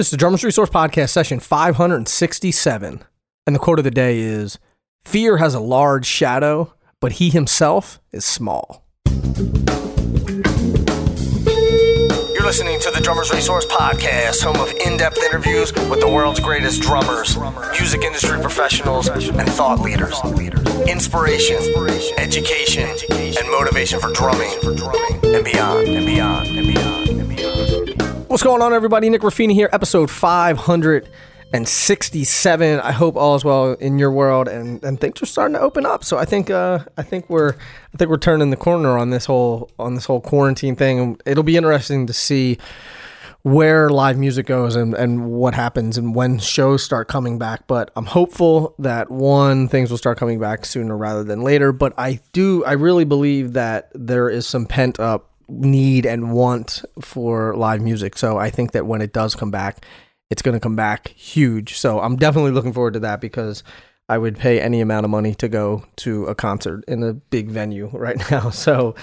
This is the Drummers Resource Podcast, session 567. And the quote of the day is Fear has a large shadow, but he himself is small. You're listening to the Drummers Resource Podcast, home of in depth interviews with the world's greatest drummers, music industry professionals, and thought leaders. Inspiration, education, and motivation for drumming and beyond, and beyond, and beyond, and beyond. What's going on, everybody? Nick Ruffini here, episode 567. I hope all is well in your world, and, and things are starting to open up. So I think uh, I think we're I think we're turning the corner on this whole on this whole quarantine thing. It'll be interesting to see where live music goes and, and what happens and when shows start coming back. But I'm hopeful that one, things will start coming back sooner rather than later. But I do, I really believe that there is some pent up need and want for live music. So I think that when it does come back, it's going to come back huge. So I'm definitely looking forward to that because I would pay any amount of money to go to a concert in a big venue right now. So,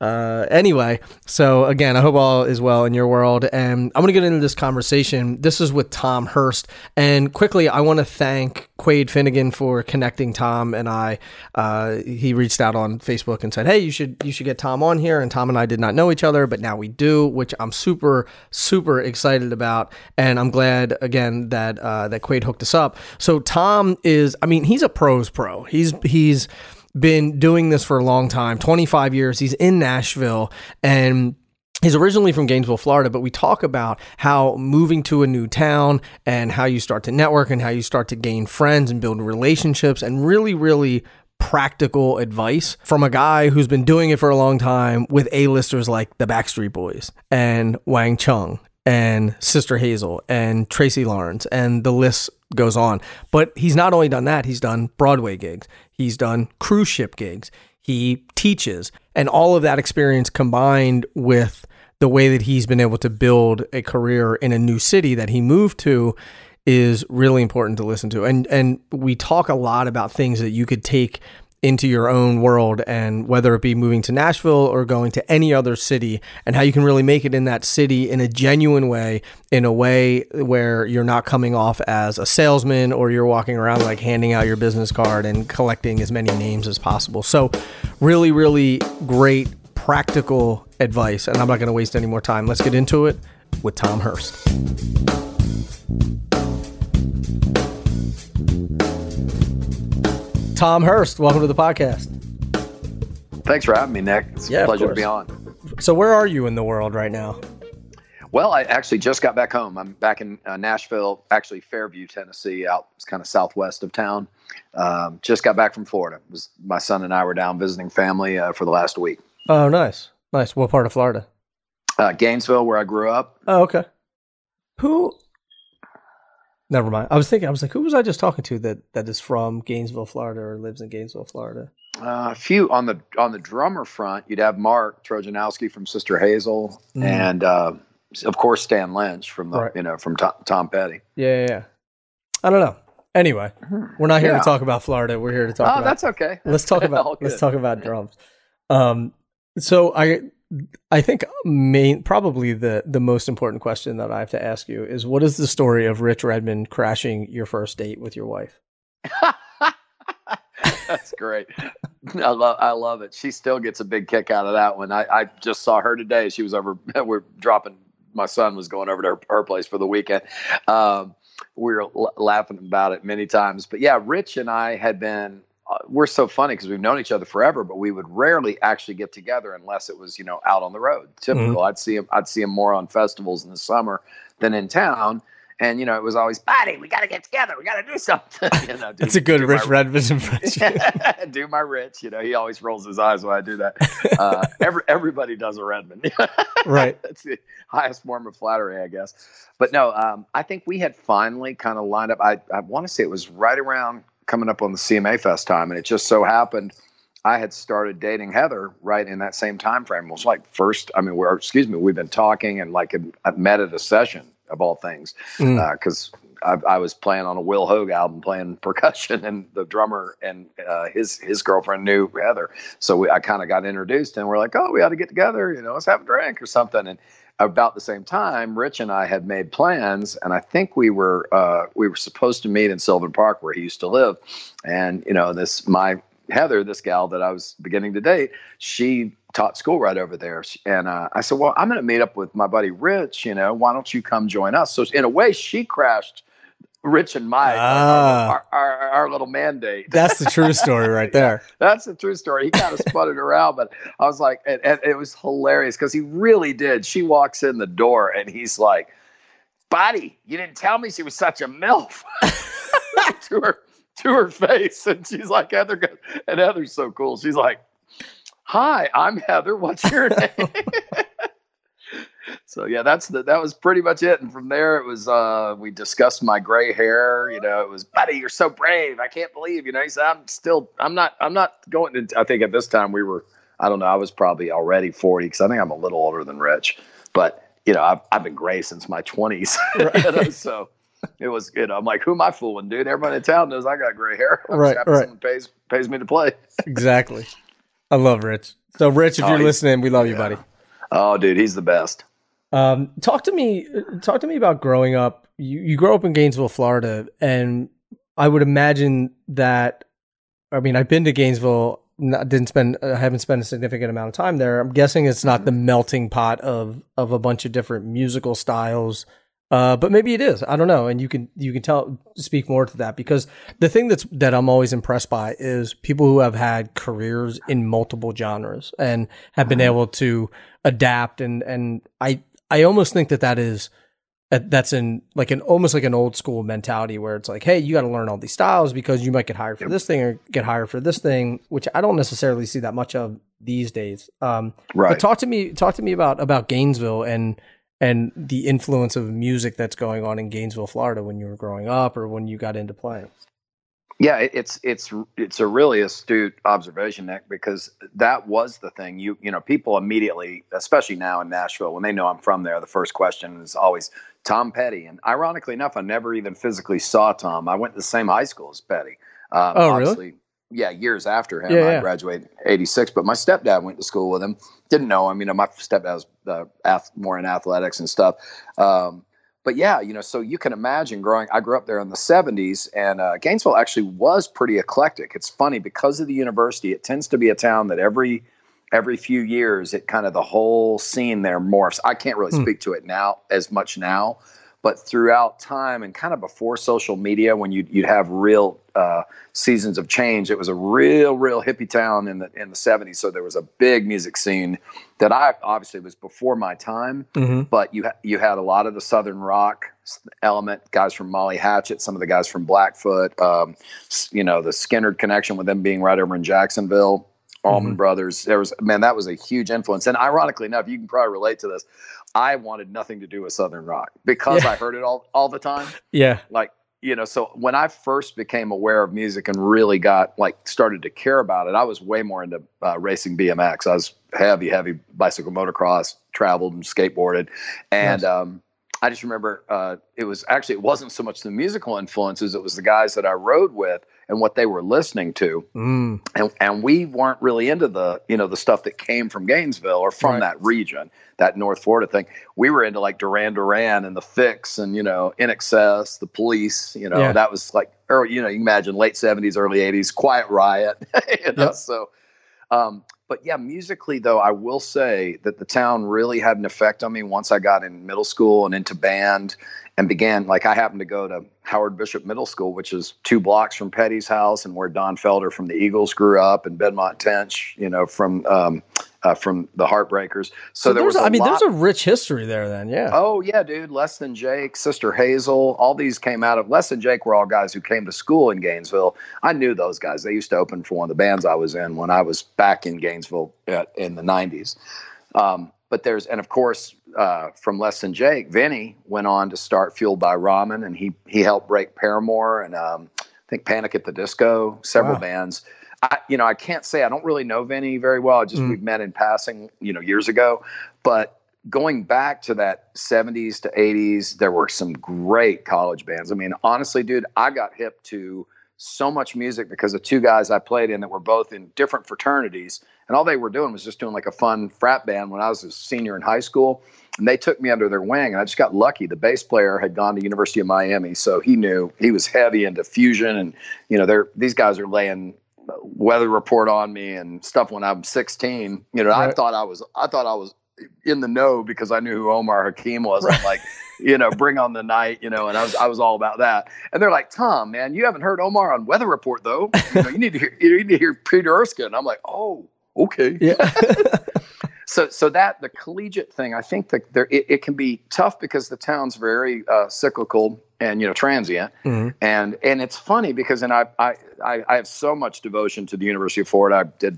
uh, anyway, so again, I hope all is well in your world. And I'm going to get into this conversation. This is with Tom Hurst. And quickly, I want to thank Quade Finnegan for connecting Tom and I. Uh, he reached out on Facebook and said, "Hey, you should you should get Tom on here." And Tom and I did not know each other, but now we do, which I'm super super excited about. And I'm glad again that uh, that Quade hooked us up. So Tom is, I mean, he's a pros pro. He's he's been doing this for a long time, 25 years. He's in Nashville and He's originally from Gainesville, Florida, but we talk about how moving to a new town and how you start to network and how you start to gain friends and build relationships and really, really practical advice from a guy who's been doing it for a long time with A-listers like the Backstreet Boys and Wang Chung and Sister Hazel and Tracy Lawrence and the list goes on. But he's not only done that, he's done Broadway gigs, he's done cruise ship gigs, he teaches, and all of that experience combined with the way that he's been able to build a career in a new city that he moved to is really important to listen to. And and we talk a lot about things that you could take into your own world and whether it be moving to Nashville or going to any other city and how you can really make it in that city in a genuine way in a way where you're not coming off as a salesman or you're walking around like handing out your business card and collecting as many names as possible. So really really great practical advice and I'm not going to waste any more time. Let's get into it with Tom Hurst. Tom Hurst, welcome to the podcast. Thanks for having me, Nick. It's Yeah, a pleasure to be on. So, where are you in the world right now? Well, I actually just got back home. I'm back in uh, Nashville, actually Fairview, Tennessee, out it's kind of southwest of town. Um, just got back from Florida. It was my son and I were down visiting family uh, for the last week. Oh, nice, nice. What part of Florida? Uh, Gainesville, where I grew up. Oh, okay. Who? Never mind. I was thinking. I was like, who was I just talking to that that is from Gainesville, Florida, or lives in Gainesville, Florida? Uh, a few on the on the drummer front. You'd have Mark Trojanowski from Sister Hazel, Mm. and uh, of course Stan Lynch from the Right. you know from Tom, Tom Petty. Yeah, yeah, yeah. I don't know. Anyway, we're not here Yeah. to talk about Florida. We're here to talk Oh, about that's okay. let's talk about let's talk about drums. Um, so I I think main probably the the most important question that I have to ask you is what is the story of Rich Redmond crashing your first date with your wife? That's great. I love I love it. She still gets a big kick out of that one. I, I just saw her today. She was over. We're dropping. My son was going over to her, her place for the weekend. Um, we were l- laughing about it many times. But yeah, Rich and I had been. Uh, we're so funny because we've known each other forever, but we would rarely actually get together unless it was you know out on the road. Typical. I'd see him. I'd see him more on festivals in the summer than in town. And you know, it was always, buddy, we got to get together. We got to do something. you know, do- That's a good do my- Rich Redmond impression. do my Rich. You know, he always rolls his eyes when I do that. Uh, every, everybody does a Redmond. right. That's the highest form of flattery, I guess. But no, um, I think we had finally kind of lined up. I, I want to say it was right around coming up on the CMA Fest time, and it just so happened I had started dating Heather right in that same time frame. It was like first, I mean, we're excuse me, we've been talking and like had met at a session of all things Mm. because I, I was playing on a Will Hoge album, playing percussion, and the drummer and uh, his his girlfriend knew Heather, so we, I kind of got introduced, and we're like, oh, we ought to get together, you know, let's have a drink or something, and about the same time, Rich and I had made plans, and I think we were uh, we were supposed to meet in Sylvan Park where he used to live, and you know this my Heather, this gal that I was beginning to date, she taught school right over there, and uh, I said, well, I'm going to meet up with my buddy Rich. You know, why don't you come join us? So in a way, she crashed Rich and Mike, ah, our, our, our, our, little mandate. That's the true story right there. that's the true story. He kind of sputtered around, but I was like, and, and it was hilarious because he really did. She walks in the door and he's like, Buddy, you didn't tell me she was such a MILF to her to her face. And she's like, Heather, and Heather's so cool. She's like, Hi, I'm Heather. What's your name? So yeah, that's the, that was pretty much it. And from there, it was uh, we discussed my gray hair. You know, it was buddy, you're so brave. I can't believe. You know, he said, I'm still, I'm not, I'm not going. To, I think at this time we were, I don't know, I was probably already 40 because I think I'm a little older than Rich, but you know, I've I've been gray since my 20s. Right. you know, so it was, you know, I'm like, who am I fooling, dude? Everybody in town knows I got gray hair. I'm right, right. Someone pays pays me to play. exactly. I love Rich. So, Rich, if oh, you're listening, we love yeah. you, buddy. Oh, dude, he's the best. Um, talk to me. Talk to me about growing up. You you grow up in Gainesville, Florida, and I would imagine that. I mean, I've been to Gainesville. Not, didn't spend. I haven't spent a significant amount of time there. I'm guessing it's not the melting pot of of a bunch of different musical styles. Uh, but maybe it is. I don't know, and you can you can tell speak more to that because the thing that's that I'm always impressed by is people who have had careers in multiple genres and have been mm-hmm. able to adapt and and I I almost think that that is that's in like an almost like an old school mentality where it's like, hey, you got to learn all these styles because you might get hired for this thing or get hired for this thing, which I don't necessarily see that much of these days. Um, right. But talk to me, talk to me about about Gainesville and and the influence of music that's going on in Gainesville, Florida, when you were growing up or when you got into playing. Yeah, it's it's it's a really astute observation, Nick, because that was the thing. You you know, people immediately, especially now in Nashville, when they know I'm from there, the first question is always Tom Petty. And ironically enough, I never even physically saw Tom. I went to the same high school as Petty. Um, oh, really? Yeah, years after him. Yeah, I yeah. graduated '86, but my stepdad went to school with him. Didn't know him. You know, my stepdad was uh, ath- more in athletics and stuff. Um, but yeah, you know, so you can imagine growing. I grew up there in the '70s, and uh, Gainesville actually was pretty eclectic. It's funny because of the university; it tends to be a town that every every few years, it kind of the whole scene there morphs. I can't really mm. speak to it now as much now, but throughout time and kind of before social media, when you'd, you'd have real uh, seasons of change, it was a real, real hippie town in the in the '70s. So there was a big music scene that I obviously was before my time, mm-hmm. but you you had a lot of the southern rock element, guys from Molly Hatchet, some of the guys from Blackfoot, um, you know, the Skynyrd connection with them being right over in Jacksonville. Allman mm-hmm. Brothers. There was man, that was a huge influence. And ironically enough, you can probably relate to this. I wanted nothing to do with Southern rock because yeah. I heard it all all the time. Yeah. Like, you know, so when I first became aware of music and really got like started to care about it, I was way more into uh, racing BMX. I was heavy, heavy bicycle motocross, traveled and skateboarded. And nice. um, I just remember uh, it was actually, it wasn't so much the musical influences, it was the guys that I rode with and what they were listening to. Mm. And, and we weren't really into the, you know, the stuff that came from Gainesville or from right. that region that North Florida thing. We were into like Duran Duran and the Fixx and you know INXS, the Police. You know yeah. that was like early. You know you imagine late seventies, early eighties, Quiet Riot. you know, yep. So, um, but yeah, musically though, I will say that the town really had an effect on me once I got in middle school and into band and began like I happened to go to Howard Bishop Middle School, which is two blocks from Petty's house and where Don Felder from the Eagles grew up, and Benmont Tench, you know, from um, uh, from the Heartbreakers. So, so there was. I mean, lot... there's a rich history there. Then, yeah. Oh yeah, dude. Less than Jake, Sister Hazel, all these came out of Less than Jake were all guys who came to school in Gainesville. I knew those guys. They used to open for one of the bands I was in when I was back in Gainesville at, in the '90s. Um, but there's and of course uh, from Less Than Jake, Vinny went on to start Fueled by Ramen, and he he helped break Paramore and um, I think Panic at the Disco, several wow. bands. I, you know, I can't say I don't really know Vinny very well. I just mm. we've met in passing, you know, years ago. But going back to that 70s to 80s, there were some great college bands. I mean, honestly, dude, I got hip to so much music because of two guys I played in that were both in different fraternities, and all they were doing was just doing like a fun frat band when I was a senior in high school. And they took me under their wing, and I just got lucky. The bass player had gone to University of Miami, so he knew he was heavy into fusion, and you know, they're these guys are laying weather report on me and stuff when I'm 16. You know, right. I thought I was I thought I was in the know because I knew who Omar Hakim was. Right. I'm like, you know, bring on the night, you know, and I was I was all about that. And they're like, Tom, man, you haven't heard Omar on Weather Report though. You, know, you need to hear you need to hear Peter Erskine. I'm like, oh, okay. Yeah. so so that the collegiate thing, I think that there it, it can be tough because the town's very uh, cyclical and you know transient mm-hmm. and and it's funny because and I, I i have so much devotion to the university of florida i did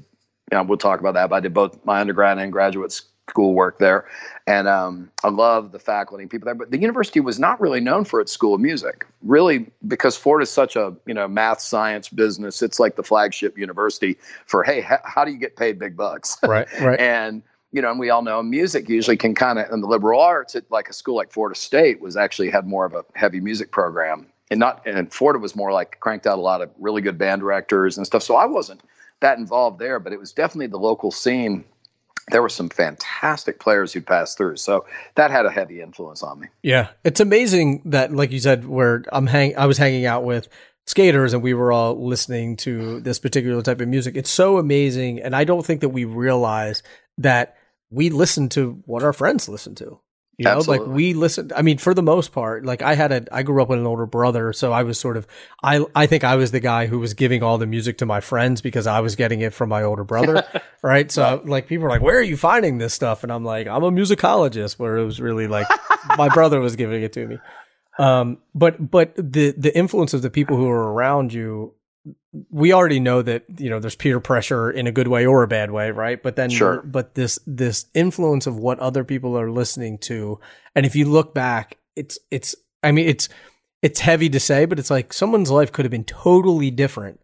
you know, we'll talk about that but i did both my undergrad and graduate school work there and um, i love the faculty and people there but the university was not really known for its school of music really because Ford is such a you know math science business it's like the flagship university for hey h- how do you get paid big bucks right right and you know, and we all know music usually can kind of, in the liberal arts, it, like a school like Florida State was actually had more of a heavy music program. And not, and Florida was more like cranked out a lot of really good band directors and stuff. So I wasn't that involved there, but it was definitely the local scene. There were some fantastic players who passed through. So that had a heavy influence on me. Yeah. It's amazing that, like you said, where I'm hang, I was hanging out with skaters and we were all listening to this particular type of music. It's so amazing. And I don't think that we realize that we listen to what our friends listen to. You know, Absolutely. like we listened. I mean, for the most part, like I had a, I grew up with an older brother, so I was sort of, I, I think I was the guy who was giving all the music to my friends because I was getting it from my older brother, right? So right. like people are like, where are you finding this stuff? And I'm like, I'm a musicologist, where it was really like my brother was giving it to me. Um, but but the the influence of the people who are around you we already know that you know there's peer pressure in a good way or a bad way, right? But then, sure. but this this influence of what other people are listening to, and if you look back, it's it's I mean it's it's heavy to say, but it's like someone's life could have been totally different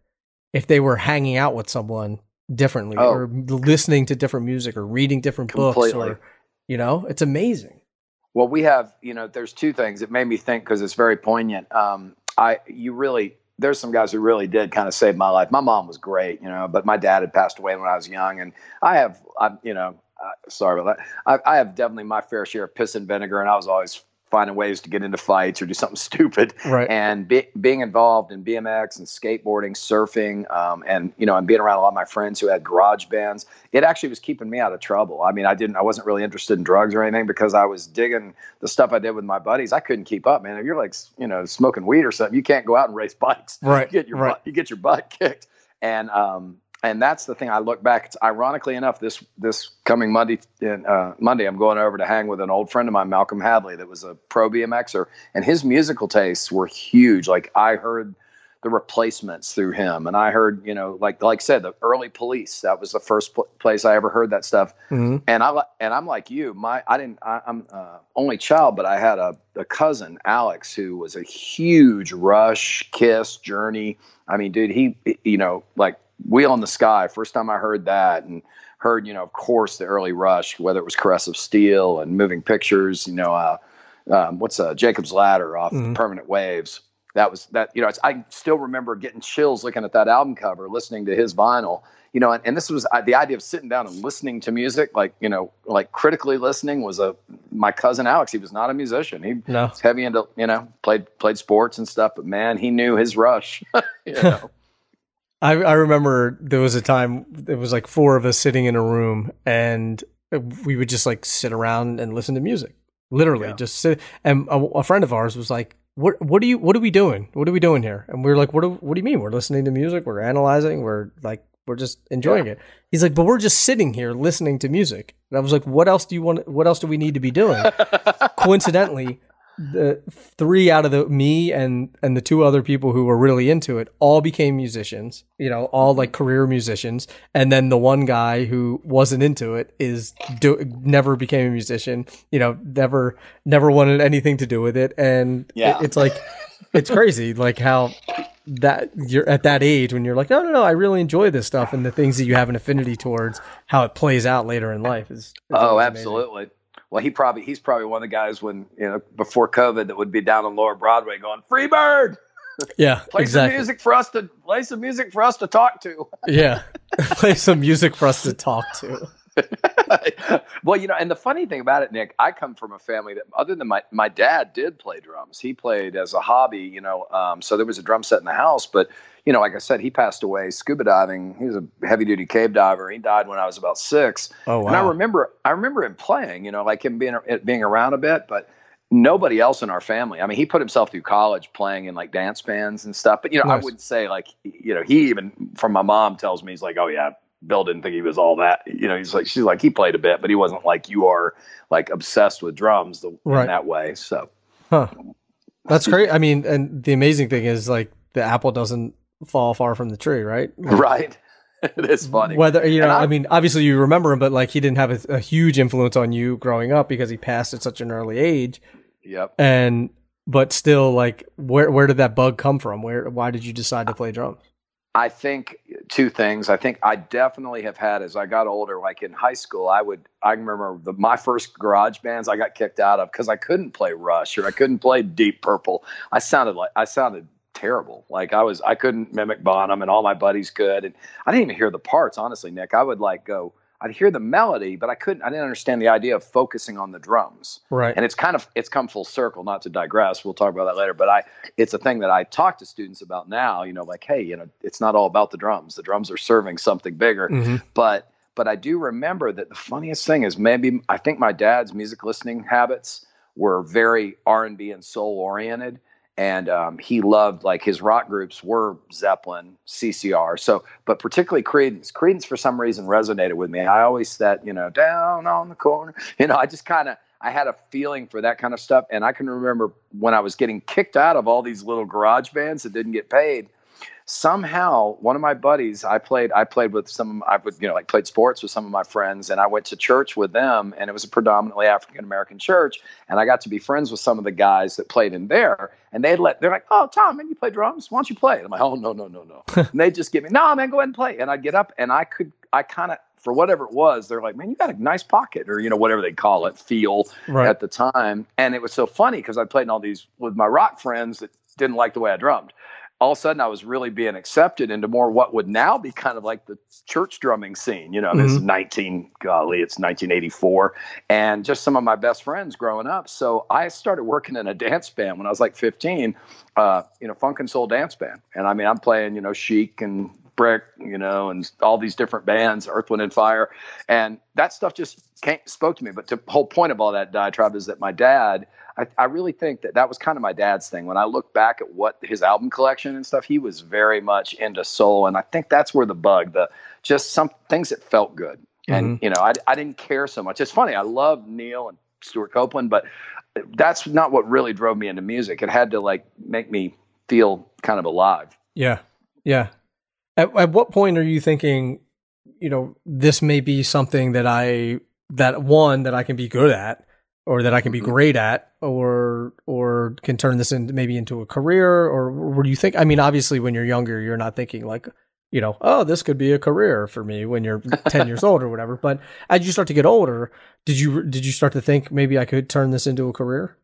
if they were hanging out with someone differently oh. or listening to different music or reading different Completely. books or you know, it's amazing. Well, we have, you know, there's two things. It made me think because it's very poignant. Um, I you really there's some guys who really did kind of save my life. My mom was great, you know, but my dad had passed away when I was young, and I have, I, you know, uh, sorry about that. I, I, have definitely my fair share of piss and vinegar, and I was always finding ways to get into fights or do something stupid. Right. And be, being involved in BMX and skateboarding, surfing, um, and you know, and being around a lot of my friends who had garage bands, it actually was keeping me out of trouble. I mean, I didn't, I wasn't really interested in drugs or anything because I was digging the stuff I did with my buddies. I couldn't keep up, man. If you're like, you know, smoking weed or something, you can't go out and race bikes. Right. You get your right. butt, you get your butt kicked. And um, and that's the thing I look back. It's ironically enough, this this coming Monday, uh, Monday, I'm going over to hang with an old friend of mine, Malcolm Hadley, that was a pro BMXer, and his musical tastes were huge. Like I heard the replacements through him, and I heard, you know, like like I said, the early Police. That was the first pl- place I ever heard that stuff. Mm-hmm. And I and I'm like you, my I didn't. I, am uh, only child, but I had a, a cousin, Alex, who was a huge Rush, Kiss, Journey. I mean, dude, he, you know, like Wheel in the Sky. First time I heard that and heard, you know, of course, the early Rush, whether it was Caress of Steel and Moving Pictures, you know, uh, um, what's uh, Jacob's Ladder off mm-hmm. Permanent Waves. That was that, you know, I still remember getting chills looking at that album cover, listening to his vinyl, you know, and, and this was uh, the idea of sitting down and listening to music, like, you know, like critically listening was a, my cousin Alex, he was not a musician. He no. was heavy into, you know, played, played sports and stuff, but man, he knew his rush, you know. I, I remember there was a time it was like four of us sitting in a room and we would just like sit around and listen to music. Literally yeah. just sit and a, a, friend of ours was like what what are you what are we doing? What are we doing here? And we are like what do, what do you mean? We're listening to music we're analyzing we're like we're just enjoying yeah. it. He's like but we're just sitting here listening to music. And i was like what else do you want what else do we need to be doing? Coincidentally the three out of the me and and the two other people who were really into it all became musicians you know all like career musicians. And then the one guy who wasn't into it is do, never became a musician you know never never wanted anything to do with it. And yeah. it, it's like it's crazy like how that you're at that age when you're like no no no i really enjoy this stuff. And the things that you have an affinity towards how it plays out later in life is, is oh absolutely. amazing well, he probably he's probably one of the guys when you know before COVID that would be down on Lower Broadway going Freebird. Yeah, play exactly. some music for us to play some music for us to talk to. Yeah, play some music for us to talk to. well, you know, and the funny thing about it, Nick, I come from a family that, other than my my dad, did play drums. He played as a hobby, you know. Um, so there was a drum set in the house, but you know, like I said, he passed away scuba diving. He was a heavy duty cave diver. He died when I was about six. Oh wow! And I remember, I remember him playing. You know, like him being being around a bit, but nobody else in our family. I mean, he put himself through college playing in like dance bands and stuff. But you know, nice. I wouldn't say like, you know, he even from my mom tells me he's like, oh yeah, Bill didn't think he was all that. You know, he's like, she's like, he played a bit, but he wasn't like you are, like obsessed with drums the, right. in that way. So, huh. That's great. I mean, and the amazing thing is like the apple doesn't fall far from the tree, right? Right. it is funny. Whether you know, I, I, mean, obviously you remember him, but like he didn't have a, a, huge influence on you growing up because he passed at such an early age. Yep. And but still, like, where where did that bug come from? Where why did you decide to play drums? I think two things. I think I definitely have had as I got older, like in high school, I would I remember the, my first garage bands I got kicked out of because I couldn't play Rush or I couldn't play Deep Purple. I sounded like I sounded terrible. Like I was I couldn't mimic Bonham and all my buddies could, and I didn't even hear the parts. Honestly, Nick, I would like go. I'd hear the melody, but I couldn't. I didn't understand the idea of focusing on the drums. Right. And it's kind of it's come full circle. Not to digress, we'll talk about that later. But I, it's a thing that I talk to students about now. You know, like, hey, you know, it's not all about the drums. The drums are serving something bigger. Mm-hmm. But but I do remember that the funniest thing is maybe I think my dad's music listening habits were very R and B and soul oriented and um, he loved like his rock groups were Zeppelin, CCR. So, but particularly Creedence. Creedence for some reason resonated with me. I always said, you know, down on the corner. You know, I just kind of I had a feeling for that kind of stuff. And I can remember when I was getting kicked out of all these little garage bands that didn't get paid somehow one of my buddies i played i played with some i would you know like played sports with some of my friends and i went to church with them and it was a predominantly african american church and i got to be friends with some of the guys that played in there and they'd let they're like oh tom man you play drums? Why don't you play? I'm like oh no no no no. And they just give me no man go ahead and play. And i'd get up and i could i kind of for whatever it was, they're like, man, you got a nice pocket or, you know, whatever they call it, feel right. at the time. And it was so funny because I played in all these with my rock friends that didn't like the way I drummed all of a sudden I was really being accepted into more what would now be kind of like the church drumming scene. You know, mm-hmm. this is 19, golly, it's 1984. And just some of my best friends growing up. So I started working in a dance band when I was like 15, uh, you know, funk and soul dance band. And I mean, I'm playing, you know, Chic and Brick, you know, and all these different bands, Earth, Wind, and Fire. And that stuff just came, spoke to me. But the whole point of all that diatribe is that my dad – I, I really think that that was kind of my dad's thing. When I look back at what his album collection and stuff, he was very much into soul, and I think that's where the bug, the just some things that felt good, and mm-hmm. you know, I, I didn't care so much. It's funny, I love Neil and Stewart Copeland, but that's not what really drove me into music. It had to like make me feel kind of alive. Yeah, yeah. At, at what point are you thinking, you know, this may be something that I that one that I can be good at, or that I can be mm-hmm. great at, or or can turn this into maybe into a career, or what do you think? I mean, obviously, when you're younger, you're not thinking like, you know, oh, this could be a career for me when you're 10 years old or whatever. But as you start to get older, did you did you start to think maybe I could turn this into a career?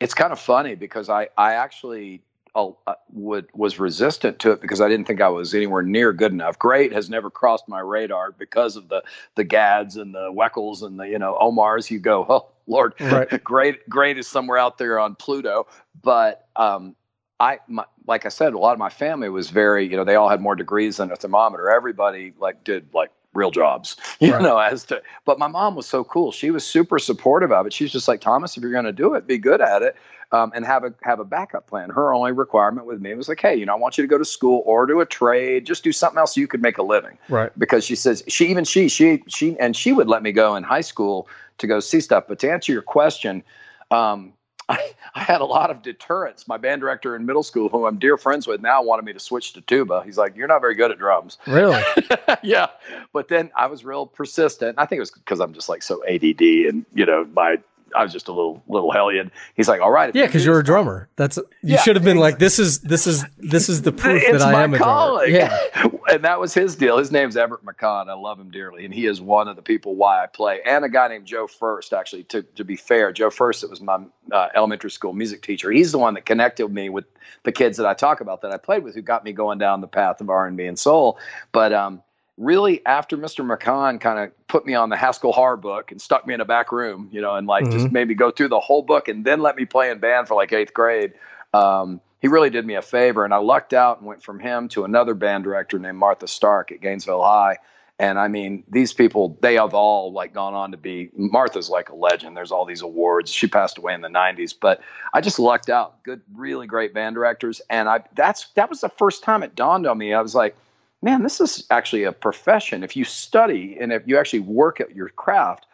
It's kind of funny because I I actually uh, would was resistant to it because I didn't think I was anywhere near good enough. Great has never crossed my radar because of the the Gadds and the Weckls and the you know Omars. You go, oh Lord, right. great great is somewhere out there on Pluto. But um, I my, like I said, a lot of my family was very you know they all had more degrees than a thermometer. Everybody like did like real jobs, you right. know, as to, but my mom was so cool. She was super supportive of it. She's just like, Thomas, if you're going to do it, be good at it. Um, and have a have a backup plan. Her only requirement with me was like, hey, you know, I want you to go to school or do a trade, just do something else so you could make a living. Right. Because she says she even she she she and she would let me go in high school to go see stuff. But to answer your question, um, I, I, had a lot of deterrence. My band director in middle school, who I'm dear friends with now, wanted me to switch to tuba. He's like, "You're not very good at drums." Really? yeah. But then I was real persistent. I think it was because I'm just like so ADD, and you know, my I was just a little little hellion. He's like, all right, yeah, because you're a drummer. That's you yeah, should have been like, this is this is this is the proof that I am a drummer. Yeah, and that was his deal. His name's Everett McCon. I love him dearly, and he is one of the people why I play. And a guy named Joe First, actually. To to be fair, Joe First, it was my uh, elementary school music teacher. He's the one that connected me with the kids that I talk about that I played with, who got me going down the path of R and B and soul. But um, really after Mr. McCon kind of put me on the Haskell Harr book and stuck me in a back room, you know, and like mm-hmm. just made me go through the whole book and then let me play in band for like eighth grade. Um, he really did me a favor, and I lucked out and went from him to another band director named Martha Stark at Gainesville High. And I mean, these people, they have all like gone on to be Martha's like a legend. There's all these awards. She passed away in the 90s, but I just lucked out. Good, really great band directors. And I that's that was the first time it dawned on me. I was like, man, this is actually a profession. If you study and if you actually work at your craft,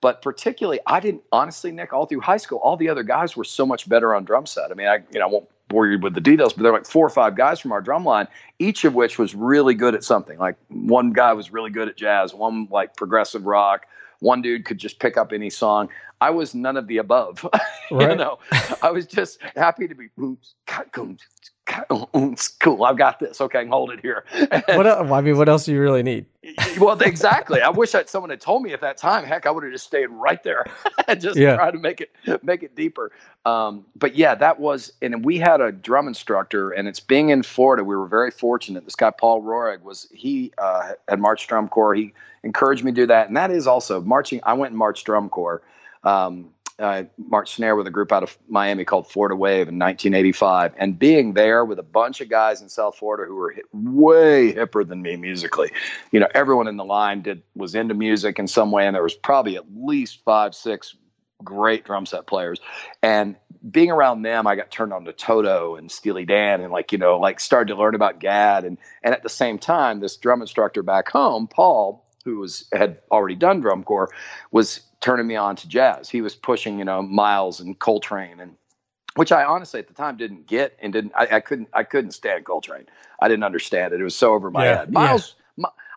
but particularly, I didn't honestly, Nick, all through high school, all the other guys were so much better on drum set. I mean, I you know I won't bore you with the details, but there were like four or five guys from our drum line, each of which was really good at something. Like one guy was really good at jazz, one like progressive rock, one dude could just pick up any song. I was none of the above. Right. you know, I was just happy to be cool. I've got this. Okay, I can hold it here. what? Else, I mean, what else do you really need? well, exactly. I wish that someone had told me at that time. Heck, I would have just stayed right there and just yeah. try to make it make it deeper. Um, but yeah, that was, and we had a drum instructor, and it's being in Florida. We were very fortunate. This guy Paul Rohrig was he uh, had marched drum corps. He encouraged me to do that, and that is also marching. I went and marched drum corps. Um, uh, March Snare with a group out of Miami called Florida Wave in 1985, and being there with a bunch of guys in South Florida who were hit, way hipper than me musically. You know, everyone in the line did was into music in some way, and there was probably at least five, six great drum set players. And being around them, I got turned on to Toto and Steely Dan, and like you know, like started to learn about Gadd. and and at the same time, this drum instructor back home, Paul who was had already done drum corps, was turning me on to jazz. He was pushing, you know, Miles and Coltrane and which I honestly at the time didn't get and didn't I, I couldn't I couldn't stand Coltrane. I didn't understand it. It was so over my yeah, head. Miles yeah.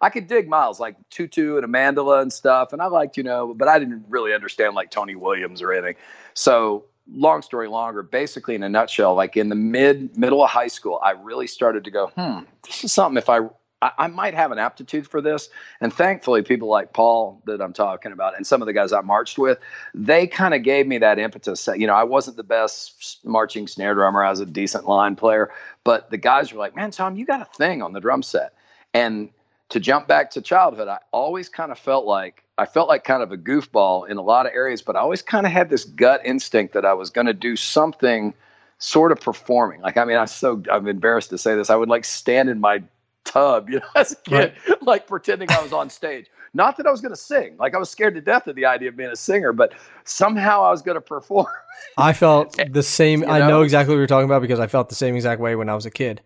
I could dig Miles like Tutu and Amandla and stuff, and I liked, you know, but I didn't really understand like Tony Williams or anything. So long story longer, basically in a nutshell, like in the mid middle of high school, I really started to go, hmm, this is something if I I, I, might have an aptitude for this. And thankfully, people like Paul that I'm talking about and some of the guys I marched with, they kind of gave me that impetus. You know, I wasn't the best marching snare drummer. I was a decent line player, but the guys were like, man, Tom, you got a thing on the drum set. And to jump back to childhood, I always kind of felt like I felt like kind of a goofball in a lot of areas, but I always kind of had this gut instinct that I was going to do something sort of performing. Like, I mean, I'm so I'm embarrassed to say this. I would like stand in my tub, you know, as a kid, right. like pretending I was on stage. Not that I was going to sing. Like I was scared to death of the idea of being a singer, but somehow I was going to perform. I felt eh, the same. you know? I know exactly what you're talking about because I felt the same exact way when I was a kid.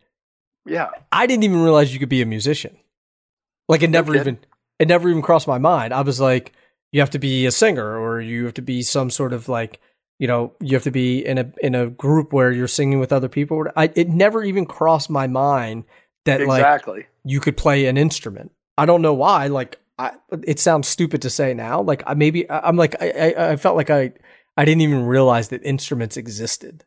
Yeah. I didn't even realize you could be a musician. Like it never even it never even crossed my mind. I was like, you have to be a singer or you have to be some sort of like you know you have to be in a in a group where you're singing with other people. I, it never even crossed my mind that exactly. like you could play an instrument. I don't know why. Like, I, it sounds stupid to say now. Like, I maybe I'm like I, I, I felt like I I didn't even realize that instruments existed.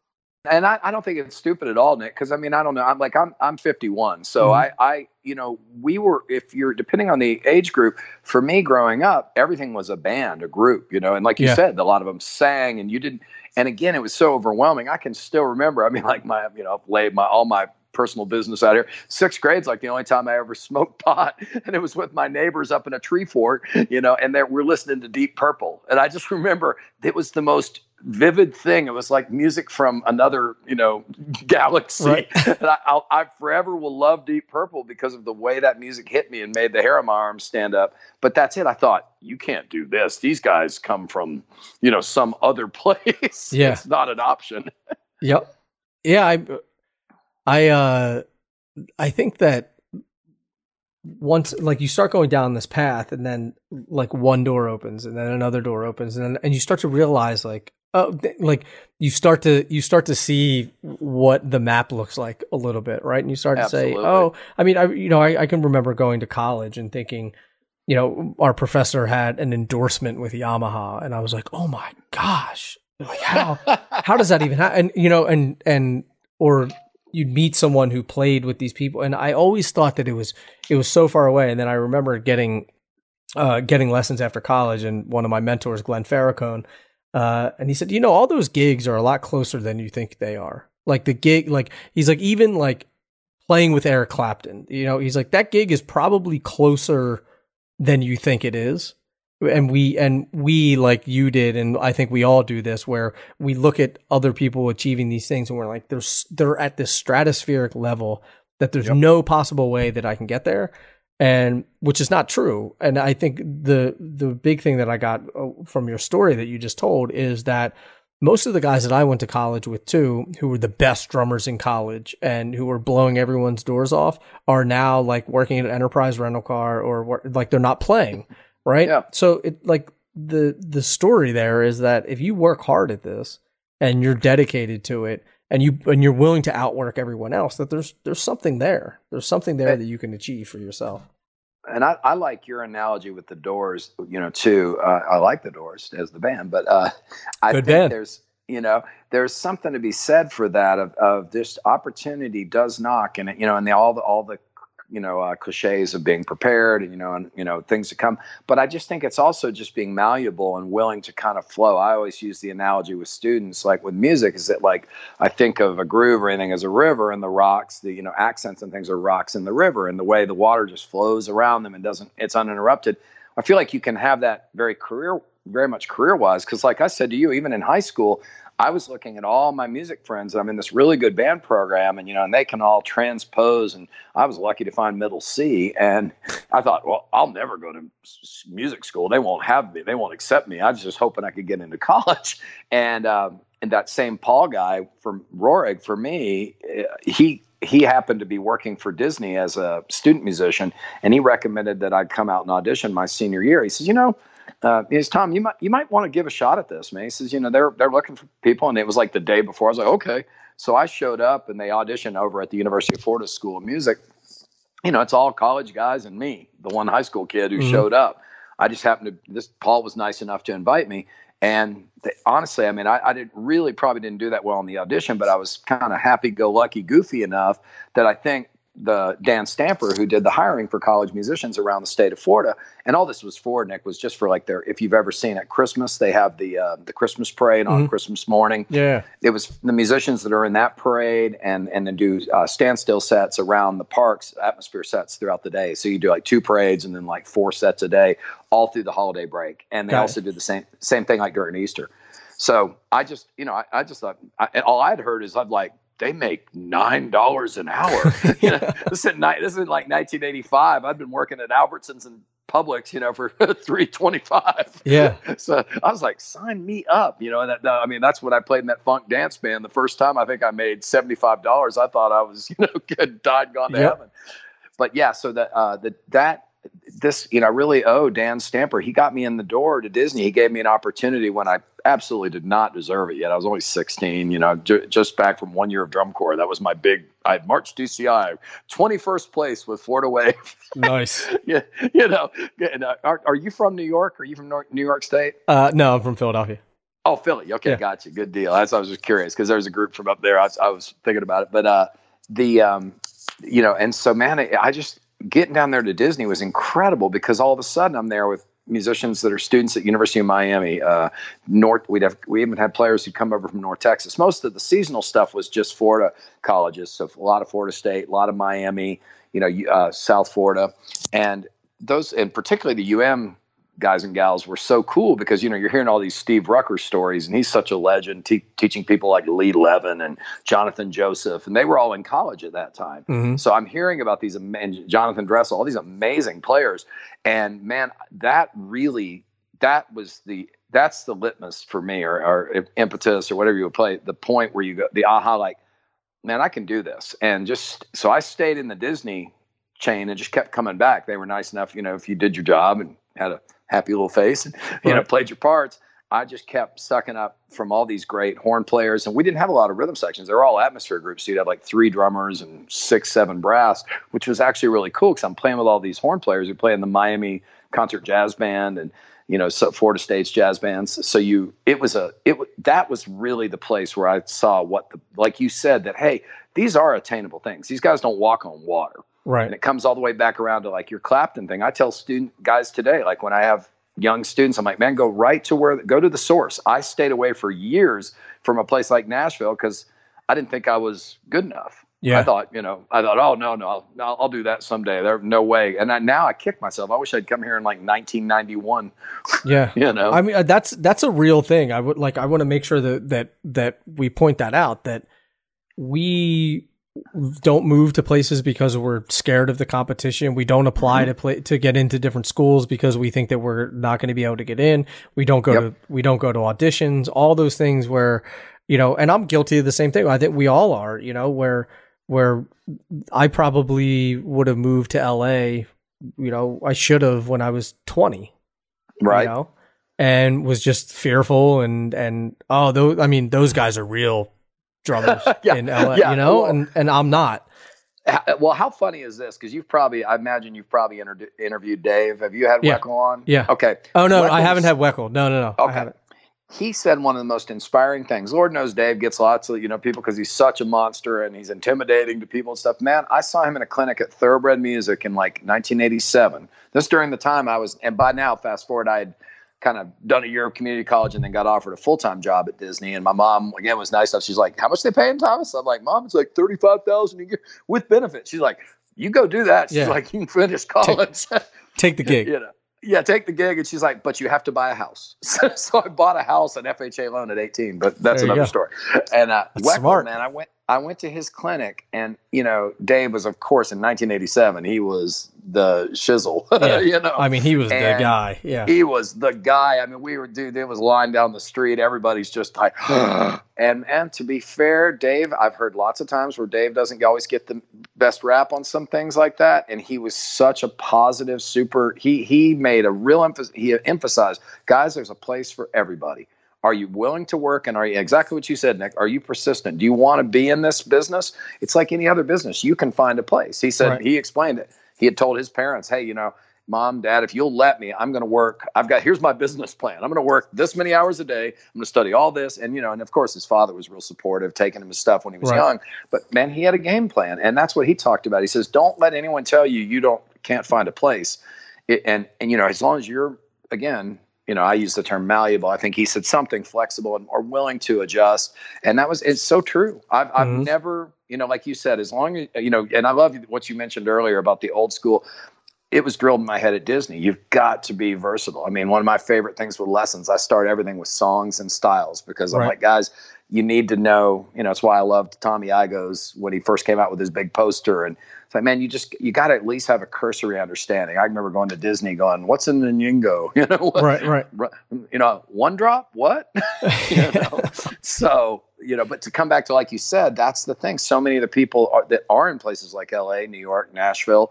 And I, I don't think it's stupid at all, Nick. Because I mean, I don't know. I'm like I'm I'm 51, so mm-hmm. I I you know we were if you're depending on the age group. For me, growing up, everything was a band, a group, you know. And like you yeah. said, a lot of them sang, and you didn't. And again, it was so overwhelming. I can still remember. I mean, like my you know, I've laid my all my personal business out here. Sixth grade's like the only time I ever smoked pot, and it was with my neighbors up in a tree fort, you know, and we're listening to Deep Purple, and I just remember it was the most vivid thing. It was like music from another, you know, galaxy. Right. and I, I'll, I forever will love Deep Purple because of the way that music hit me and made the hair on my arms stand up. But that's it. I thought you can't do this. These guys come from, you know, some other place. Yeah, it's not an option. yep. Yeah, I I uh I think that once like you start going down this path and then like one door opens and then another door opens and then, and you start to realize like oh like you start to you start to see what the map looks like a little bit right and you start Absolutely. to say oh i mean i you know I, I can remember going to college and thinking you know, our professor had an endorsement with Yamaha, and I was like, oh my gosh, like how how does that even happen? And you know, and and or you'd meet someone who played with these people, and I always thought that it was it was so far away. And then I remember getting uh, getting lessons after college, and one of my mentors, Glenn Farrakone, uh, and he said, you know, all those gigs are a lot closer than you think they are. Like the gig, like he's like even like playing with Eric Clapton, you know, he's like that gig is probably closer than you think it is and we and we like you did and i think we all do this where we look at other people achieving these things and we're like they're they're at this stratospheric level that there's yep. no possible way that i can get there and which is not true and i think the the big thing that i got uh, from your story that you just told is that most of the guys that i went to college with too who were the best drummers in college and who were blowing everyone's doors off are now like working at an enterprise rental car or like they're not playing right? Yeah. So it like the the story there is that if you work hard at this and you're dedicated to it and you and you're willing to outwork everyone else, that there's there's something there. There's something there that you can achieve for yourself. And I, I like your analogy with the Doors, you know, too. Uh, I like the Doors as the band, but uh, I Good think band. there's you know there's something to be said for that of, of this opportunity does knock and you know and the, all the all the you know uh, cliches of being prepared and you know and you know things to come. But i just think it's also just being malleable and willing to kind of flow. I always use the analogy with students like with music is that like i think of a groove or anything as a river and the rocks the you know accents and things are rocks in the river and the way the water just flows around them and doesn't it's uninterrupted. I feel like you can have that very career very much career wise because like i said to you even in high school I was looking at all my music friends. I'm in this really good band program, and you know, and they can all transpose. And I was lucky to find middle C. And I thought, well, I'll never go to music school. They won't have me. They won't accept me. I was just hoping I could get into college. And um, and that same Paul guy from Rohrig, for me, eh, he he happened to be working for Disney as a student musician, and he recommended that I come out and audition my senior year. He says, you know uh, he says, Tom, you might you might want to give a shot at this, man. He says, you know, they're they're looking for people, and it was like the day before. I was like, okay. So I showed up, and they auditioned over at the University of Florida School of Music. You know, it's all college guys and me, the one high school kid who mm-hmm. showed up. I just happened to. This Paul was nice enough to invite me, and they, honestly, I mean, I, I didn't really probably didn't do that well in the audition, but I was kind of happy-go-lucky, goofy enough that I think the Dan Stamper who did the hiring for college musicians around the state of Florida. And all this was for Nick was just for like their if you've ever seen at Christmas they have the uh, the Christmas parade on mm-hmm. Christmas morning. Yeah, it was the musicians that are in that parade and and then do uh, standstill sets around the parks, atmosphere sets throughout the day. So you do like two parades and then like four sets a day all through the holiday break. And they Got also it. do the same same thing like during Easter. So I just you know I, I just thought I, all I'd heard is I'd like they make nine dollars an hour. you know, this is night. This is like 1985. I've been working at Albertsons and Publix, you know, for 325. Yeah. so I was like, sign me up. You know, and that, I mean, that's when I played in that funk dance band. The first time I think I made $75. I thought I was, you know, good, died, gone to yep. heaven. But yeah, so that uh, the that this, you know, I really owe Dan Stamper. He got me in the door to Disney. He gave me an opportunity when I absolutely did not deserve it yet. I was only 16, you know, j- just back from one year of drum corps. That was my big, I marched DCI 21st place with Florida Wave. Nice. yeah. You know, uh, are, are you from New York? Are you from New York State? Uh, no, I'm from Philadelphia. Oh, Philly. Okay. Yeah. Gotcha. Good deal. That's, I was just curious because there's a group from up there. I, I was thinking about it, but, uh, the, um, you know, and so man, I just, getting down there to Disney was incredible because all of a sudden I'm there with musicians that are students at University of Miami. Uh, North, we'd have we even had players who come over from North Texas. Most of the seasonal stuff was just Florida colleges, so a lot of Florida State, a lot of Miami, you know, uh, South Florida, and those, and particularly the UM guys and gals were so cool because you know you're hearing all these Steve Rucker stories, and he's such a legend, te- teaching people like Lee Levin and Jonathan Joseph, and they were all in college at that time. Mm-hmm. So I'm hearing about these and Jonathan Dressel, all these amazing players, and man, that really that was the that's the litmus for me, or, or impetus, or whatever you would play. The point where you go, the aha, like, man, I can do this, and just so I stayed in the Disney chain and just kept coming back. They were nice enough, you know, if you did your job and had a happy little face and you right. know played your parts. I just kept sucking up from all these great horn players, and we didn't have a lot of rhythm sections. They were all atmosphere groups. So you'd have like three drummers and six, seven brass, which was actually really cool because I'm playing with all these horn players who play in the Miami concert jazz band and you know so Florida State's jazz bands. So you it was a it that was really the place where I saw what the like you said that hey these are attainable things. These guys don't walk on water. Right. And it comes all the way back around to like your Clapton thing. I tell student guys today, like when I have young students, I'm like, man, go right to where, go to the source. I stayed away for years from a place like Nashville because I didn't think I was good enough. Yeah. I thought, you know, I thought, oh no, no, I'll, I'll do that someday. There's no way. And I, now I kick myself. I wish I'd come here in like 1991. Yeah. you know, I mean, uh, that's, that's a real thing. I would like, I want to make sure that, that, that we point that out that we don't move to places because we're scared of the competition. We don't apply Mm-hmm. to play to get into different schools because we think that we're not going to be able to get in. We don't go Yep. to we don't go to auditions. All those things where you know, and I'm guilty of the same thing. I think we all are. You know, where where I probably would have moved to LA. You know, I should have when I was 20 right? you know, and was just fearful and and oh, those I mean, those guys are real drummers Yeah, in LA, yeah, you know, well- and and I'm not. Well, how funny is this? Because you've probably, I imagine you've probably inter- interviewed Dave. Have you had Yeah. Weckl on? Yeah. Okay. Oh no, I haven't had Weckl. No, no, no, I Okay. He said one of the most inspiring things. Lord knows Dave gets lots of you know people because he's such a monster and he's intimidating to people and stuff. Man, I saw him in a clinic at Thoroughbred Music in like 1987. This during the time I was, and by now, fast forward, I had kind of done a year of community college and then got offered a full time job at Disney. And my mom again was nice enough. She's like, "How much they paying Thomas?" I'm like, "Mom, it's like thirty five thousand a year with benefits." She's like, "You go do that." She's Yeah. like, "You can finish college." Take the gig. you know, yeah, take the gig. And she's like, but you have to buy a house. So, so I bought a house, an FHA loan at 18, but that's another go. story. And uh, That's Weckl, smart. man, I went, I went to his clinic and, you know, Dave was, of course, in 1987, he was the shizzle, Yeah. you know, I mean, he was the guy. Yeah. he was the guy. I mean, we were, dude, it was lying down the street. Everybody's just like, and, and to be fair, Dave, I've heard lots of times where Dave doesn't always get the best rap on some things like that. And he was such a positive, super, he, he made a real emphasis. He emphasized, guys, there's a place for everybody. Are you willing to work? And are you exactly what you said, Nick? Are you persistent? Do you want to be in this business? It's like any other business. You can find a place. He said, Right. he explained it. He had told his parents, hey, you know, mom, dad, if you'll let me, I'm going to work. I've got, here's my business plan. I'm going to work this many hours a day. I'm going to study all this. And, you know, and of course, his father was real supportive, taking him his stuff when he was Right. young. But man, he had a game plan. And that's what he talked about. He says, don't let anyone tell you you don't, can't find a place. It, and, and, you know, as long as you're, again, you know, I use the term malleable. I think he said something flexible and or willing to adjust. And that was, it's so true. I've, I've Mhm. never, you know, like you said, as long as, you know, and I love what you mentioned earlier about the old school it was drilled in my head at Disney. You've got to be versatile. I mean, one of my favorite things with lessons, I start everything with songs and styles because I'm Right. like, guys, you need to know, you know, it's why I loved Tommy Igoe's when he first came out with his big poster. And it's like, man, you just, you got to at least have a cursory understanding. I remember going to Disney going, what's in the Nyingo? You know, Right, right. you know, one drop, what? you know? so, you know, but to come back to, like you said, that's the thing. So many of the people are, that are in places like LA, New York, Nashville,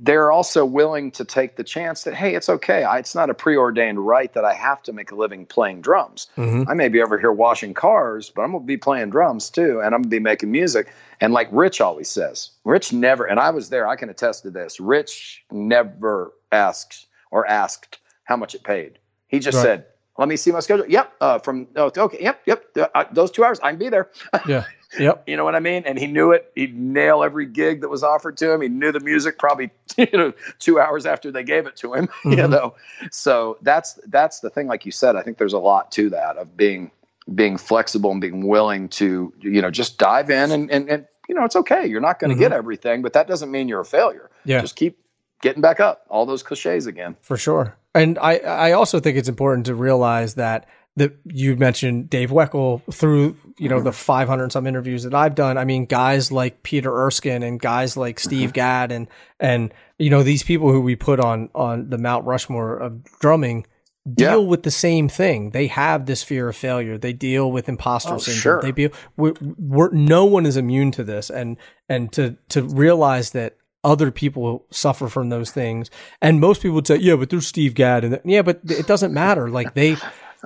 they're also willing to take the chance that, hey, it's okay. I, it's not a preordained right that I have to make a living playing drums. hmm I may be over here washing cars, but I'm going to be playing drums too, and I'm going to be making music. And like Rich always says, Rich never, and I was there, I can attest to this. Rich never asks or asked how much it paid. He just Right. said, "Let me see my schedule." Yep, uh, from oh, okay, yep, yep. Uh, those two hours, I can be there. Yeah. Yep. You know what I mean? And he knew it. He'd nail every gig that was offered to him. He knew the music probably, you know, two hours after they gave it to him. You Mhm. know, so that's that's the thing. Like you said, I think there's a lot to that of being being flexible and being willing to, you know, just dive in and and, and you know, it's okay. You're not going to Mhm. get everything, but that doesn't mean you're a failure. Yeah. Just keep getting back up. All those cliches again. For sure. And I, I also think it's important to realize that that you mentioned Dave Weckl through, you know, the mm-hmm. 500 and some interviews that I've done. I mean, guys like Peter Erskine and guys like Steve mm-hmm. Gadd and, and, you know, these people who we put on, on the Mount Rushmore of drumming deal Yeah. with the same thing. They have this fear of failure. They deal with imposter Oh, syndrome. sure. They be, we're, we're, no one is immune to this. And, and to, to realize that other people suffer from those things. And most people would say, yeah, but there's Steve Gadd. And yeah, but it doesn't matter. Like they,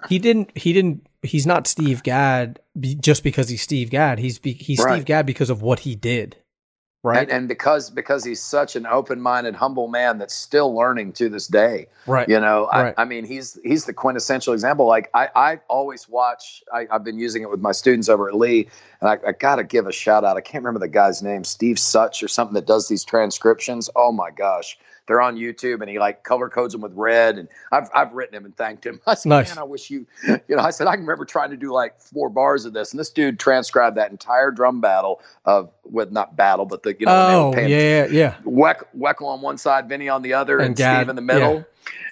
he didn't, he didn't, he's not Steve Gadd just because he's Steve Gadd. He's, be, he's Right. Steve Gadd because of what he did. right? And, and because because he's such an open-minded, humble man that's still learning to this day. right. You know, Right. I, I mean, he's he's the quintessential example. Like I, I always watch. I, I've been using it with my students over at Lee, and I, I got to give a shout out. I can't remember the guy's name, Steve Such or something that does these transcriptions. Oh my gosh, they're on YouTube, and he like color codes them with red. And I've I've written him and thanked him. I said, Nice. man, I wish you, you know, I said I can remember trying to do like four bars of this, and this dude transcribed that entire drum battle of with not battle, but the you know when they were oh, paying yeah, yeah. Weck, Weckl on one side, Vinny on the other, And and, Gadd, Steve in the middle.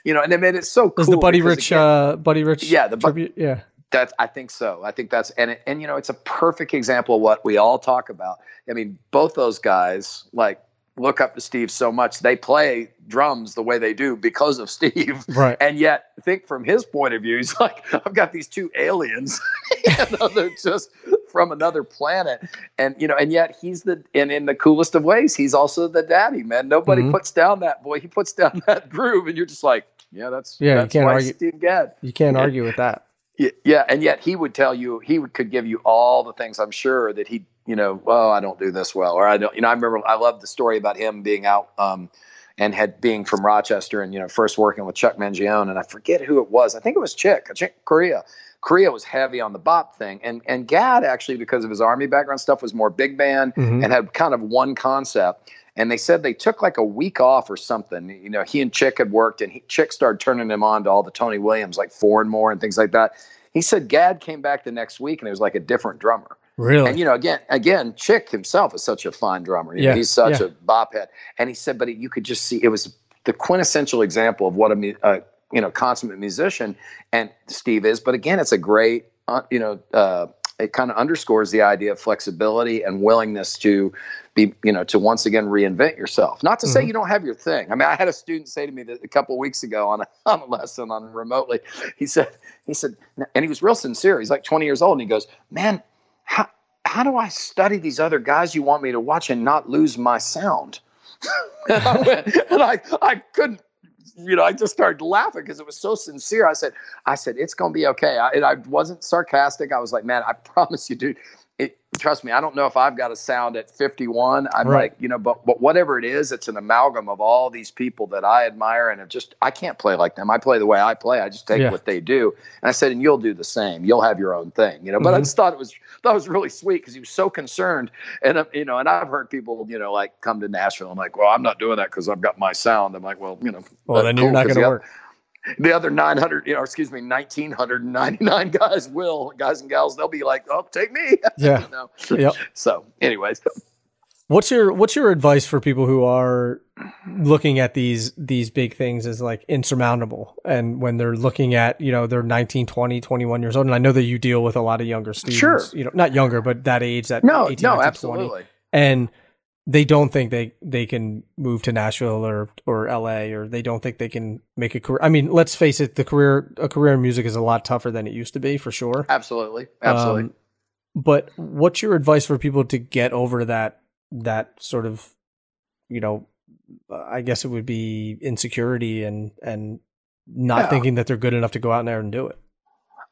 You know, and they made it so cool. Is the Buddy because, Rich, again, uh, Buddy Rich? Yeah, the Bu- tribute? Yeah. that's I think so. I think that's and it, and you know it's a perfect example of what we all talk about. I mean, both those guys like look up to Steve so much. They play drums the way they do because of Steve. Right. And yet, think from his point of view, he's like, I've got these two aliens, you know, they're just from another planet, and you know, and yet he's the and in the coolest of ways, he's also the daddy man. Nobody Mhm. puts down that boy; he puts down that groove, and you're just like, yeah, that's Yeah, you can't why argue- Steve Gadd. You can't Yeah. argue with that. Yeah, yeah, and yet he would tell you he would, could give you all the things I'm sure that he, you know, oh, I don't do this well, or I don't, you know, I remember I love the story about him being out um, and had being from Rochester and you know first working with Chuck Mangione, and I forget who it was. I think it was Chick, I think Corea. Corea was heavy on the bop thing, and and Gadd actually because of his army background stuff was more big band Mhm. and had kind of one concept. And they said they took like a week off or something. You know, he and Chick had worked, and he, Chick started turning him on to all the Tony Williams, like Four and More and things like that. He said Gadd came back the next week, and it was like a different drummer. Really? And you know, again, again, Chick himself is such a fine drummer. You know, Yeah, he's such yeah. a bop head. And he said, but you could just see it was the quintessential example of what a uh, you know consummate musician and Steve is. But again, it's a great uh, you know. Uh, it kind of underscores the idea of flexibility and willingness to be, you know, to once again reinvent yourself. Not to say Mhm. you don't have your thing. I mean, I had a student say to me that a couple weeks ago on a, on a lesson on remotely. He said, he said, and he was real sincere. He's like 20 years old, and he goes, "Man, how how do I study these other guys you want me to watch and not lose my sound?" and I went, and I I couldn't. You know, I just started laughing because it was so sincere. I said, "I said it's going to be okay." I, and I wasn't sarcastic. I was like, "Man, I promise you, dude. It, trust me. I don't know if I've got a sound at 51. I'm Right. like, you know, but but whatever it is, it's an amalgam of all these people that I admire, and it just I can't play like them. I play the way I play. I just take Yeah. what they do. And I said, and you'll do the same. You'll have your own thing, you know. But I Mhm. just thought it was that was really sweet because he was so concerned. And uh, you know, and I've heard people, you know, like come to Nashville. I'm like, well, I'm not doing that because I've got my sound. I'm like, well, you know, well, then you're not going to work. The other 900 you know excuse me 1999 guys will guys and gals they'll be like oh take me Yeah. you know Yep. so anyways What's your What's your advice for people who are looking at these these big things as like insurmountable, and when they're looking at you know they're 19, 20, 21 years old, and I know that you deal with a lot of younger students, Sure. you know, not younger, but that age, that no 18, no 19, 20, absolutely and they don't think they they can move to Nashville or or LA or they don't think they can make a career. I mean, let's face it, the career a career in music is a lot tougher than it used to be for sure. absolutely absolutely Um, but what's your advice for people to get over that that sort of you know uh, I guess it would be insecurity and and not Yeah. thinking that they're good enough to go out there and do it.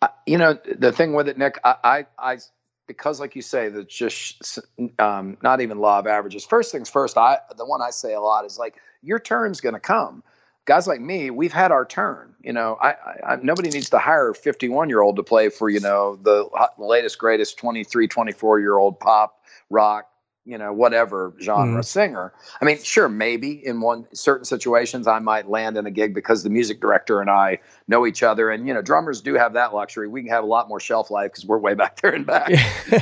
I, you know the thing with it nick i i, I because like you say that's just um, not even law of averages. First things first i the one i say a lot is like your turn's going to come. Guys like me we've had our turn you know. I, I, nobody needs to hire a 51 year old to play for you know the latest greatest 23 24 year old pop rock you know whatever genre Mhm. singer. I mean sure maybe in one certain situations i might land in a gig because the music director and i know each other and you know drummers do have that luxury we can have a lot more shelf life because we're way back there and back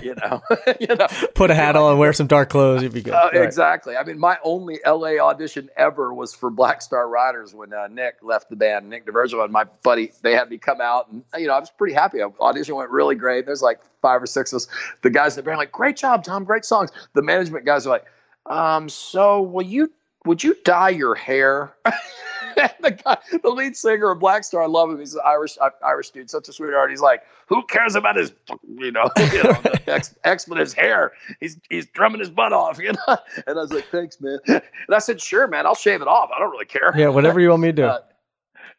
you know you know Put a hat on, and wear some dark clothes, you'd be good. uh, Right. Exactly. I mean, my only LA audition ever was for Black Star Riders when uh, Nick left the band. Nick DeVergio and my buddy, they had me come out, and you know, I was pretty happy. Audition went really great. There's like five or six of us. The guys in the band like, "Great job, Tom! Great songs." The management guys are like, "Um, so will you would you dye your hair?" The guy, the lead singer of Black Star, I love him. He's an Irish uh, Irish dude, such a sweetheart. He's like, "Who cares about his, you know, you know the ex- expletives hair? He's he's drumming his butt off, you know." And I was like, "Thanks, man." And I said, "Sure, man. I'll shave it off. I don't really care." Yeah, whatever you want me to do. Uh,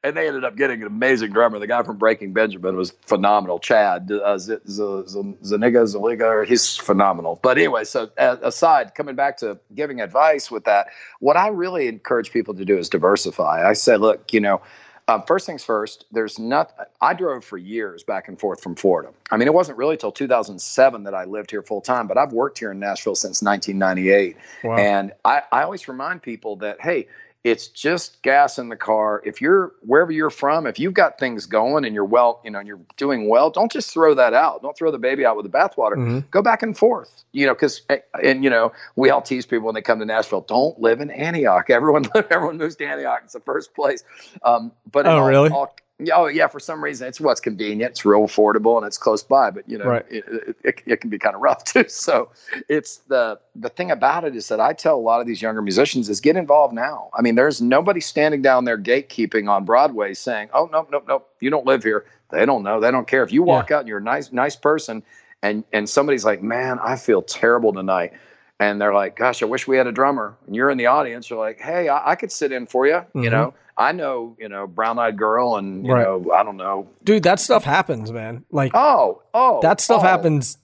and they ended up getting an amazing drummer. The guy from Breaking Benjamin was phenomenal. Chad uh, Z- Z- Z- Zaniga Szeliga, he's phenomenal. But anyway, so uh, aside, coming back to giving advice with that, what I really encourage people to do is diversify. I said, look, you know. Um, first things first, there's not. I drove for years back and forth from Florida. I mean, it wasn't really till 2007 that I lived here full time, but I've worked here in Nashville since 1998. Wow. And I, I always remind people that, hey, it's just gas in the car. If you're wherever you're from, if you've got things going and you're well, you know, and you're doing well, don't just throw that out. Don't throw the baby out with the bathwater. Mm-hmm. Go back and forth, you know, because eh, and you know we all tease people when they come to Nashville. Don't live in Antioch. Everyone everyone moves to Antioch. It's the first place. Um, but oh, all, really? All, Oh yeah, for some reason it's what's convenient. It's real affordable and it's close by, but you know right. it, it, it, it, can be kind of rough too. So it's the the thing about it is that I tell a lot of these younger musicians is get involved now. I mean, there's nobody standing down there gatekeeping on Broadway saying, "Oh no, no, no, you don't live here." They don't know. They don't care if you walk yeah. out and you're a nice nice person, and and somebody's like, "Man, I feel terrible tonight." And they're like, "Gosh, I wish we had a drummer." And you're in the audience. You're like, "Hey, I, I could sit in for you." Mm-hmm. You know, I know, you know, brown eyed girl, and you right. know, I don't know, dude. That stuff happens, man. Like, oh, oh, that stuff oh. happens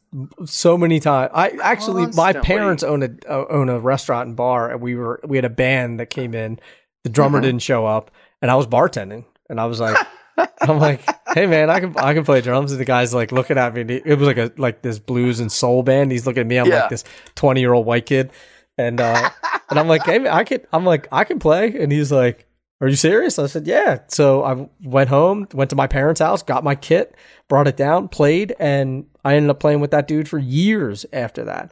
so many times. I actually, Constantly. my parents own a uh, own a restaurant and bar, and we were we had a band that came in. The drummer mm-hmm. didn't show up, and I was bartending, and I was like. I'm like, hey man, I can I can play drums, and the guy's like looking at me. It was like a like this blues and soul band. He's looking at me. I'm yeah. like this 20 year old white kid, and uh, and I'm like, hey, I can. I'm like, I can play, and he's like, are you serious? I said, yeah. So I went home, went to my parents' house, got my kit, brought it down, played, and I ended up playing with that dude for years after that.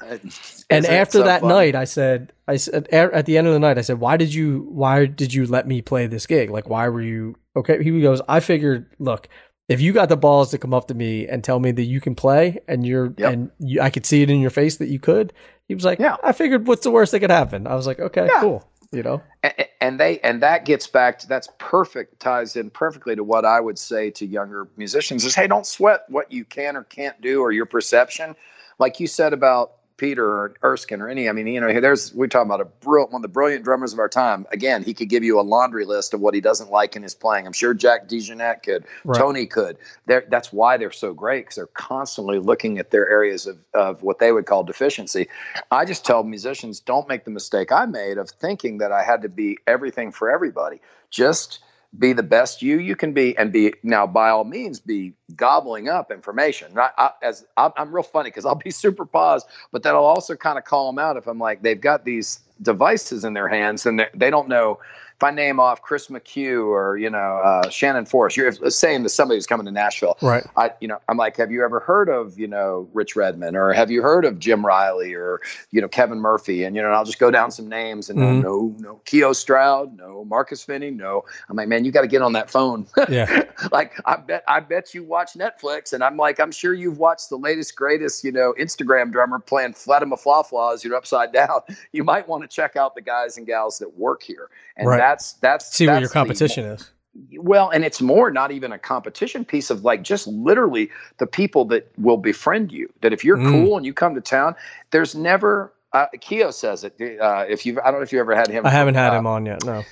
and after so that fun? night, I said, I said at the end of the night, I said, why did you, why did you let me play this gig? Like, why were you okay? He goes, I figured, look, if you got the balls to come up to me and tell me that you can play and you're, yep. and you, I could see it in your face that you could. He was like, yeah. I figured, what's the worst that could happen? I was like, okay, yeah. cool you know? And, and, they and that gets back to that's perfect ties in perfectly to what i would say to younger musicians is hey don't sweat what you can or can't do or your perception. Like you said about Peter or Erskine or any. I mean, you know, there's we talk about a brilliant one of the brilliant drummers of our time. Again, he could give you a laundry list of what he doesn't like in his playing. I'm sure Jack DeJohnette could, right. Tony could. They're, that's why they're so great because they're constantly looking at their areas of, of what they would call deficiency. I just tell musicians don't make the mistake I made of thinking that I had to be everything for everybody. Just be the best you you can be and be now by all means be gobbling up information I, I, as I, am real funny because i'll be super paused but then i'll also kind of call them out if i'm like they've got these devices in their hands and they don't know if I name off Chris McHugh or you know uh, Shannon Forrest, you're saying to somebody who's coming to Nashville, right? I you know I'm like, have you ever heard of you know Rich Redmond or have you heard of Jim Riley or you know Kevin Murphy? And you know I'll just go down some names and mm-hmm. no no Keio Stroud, no Marcus Finnie, no. I'm like, man, you got to get on that phone. Yeah. like I bet I bet you watch Netflix, and I'm like, I'm sure you've watched the latest greatest you know Instagram drummer playing Flatima Flaw Flaws, you know upside down. You might want to check out the guys and gals that work here, and right that's that's see that's what your competition the, is. Well, and it's more not even a competition piece of like just literally the people that will befriend you. That if you're mm. cool and you come to town, there's never. Uh, Keio says it. Uh, if you, I don't know if you ever had him. I haven't had uh, him on yet. No.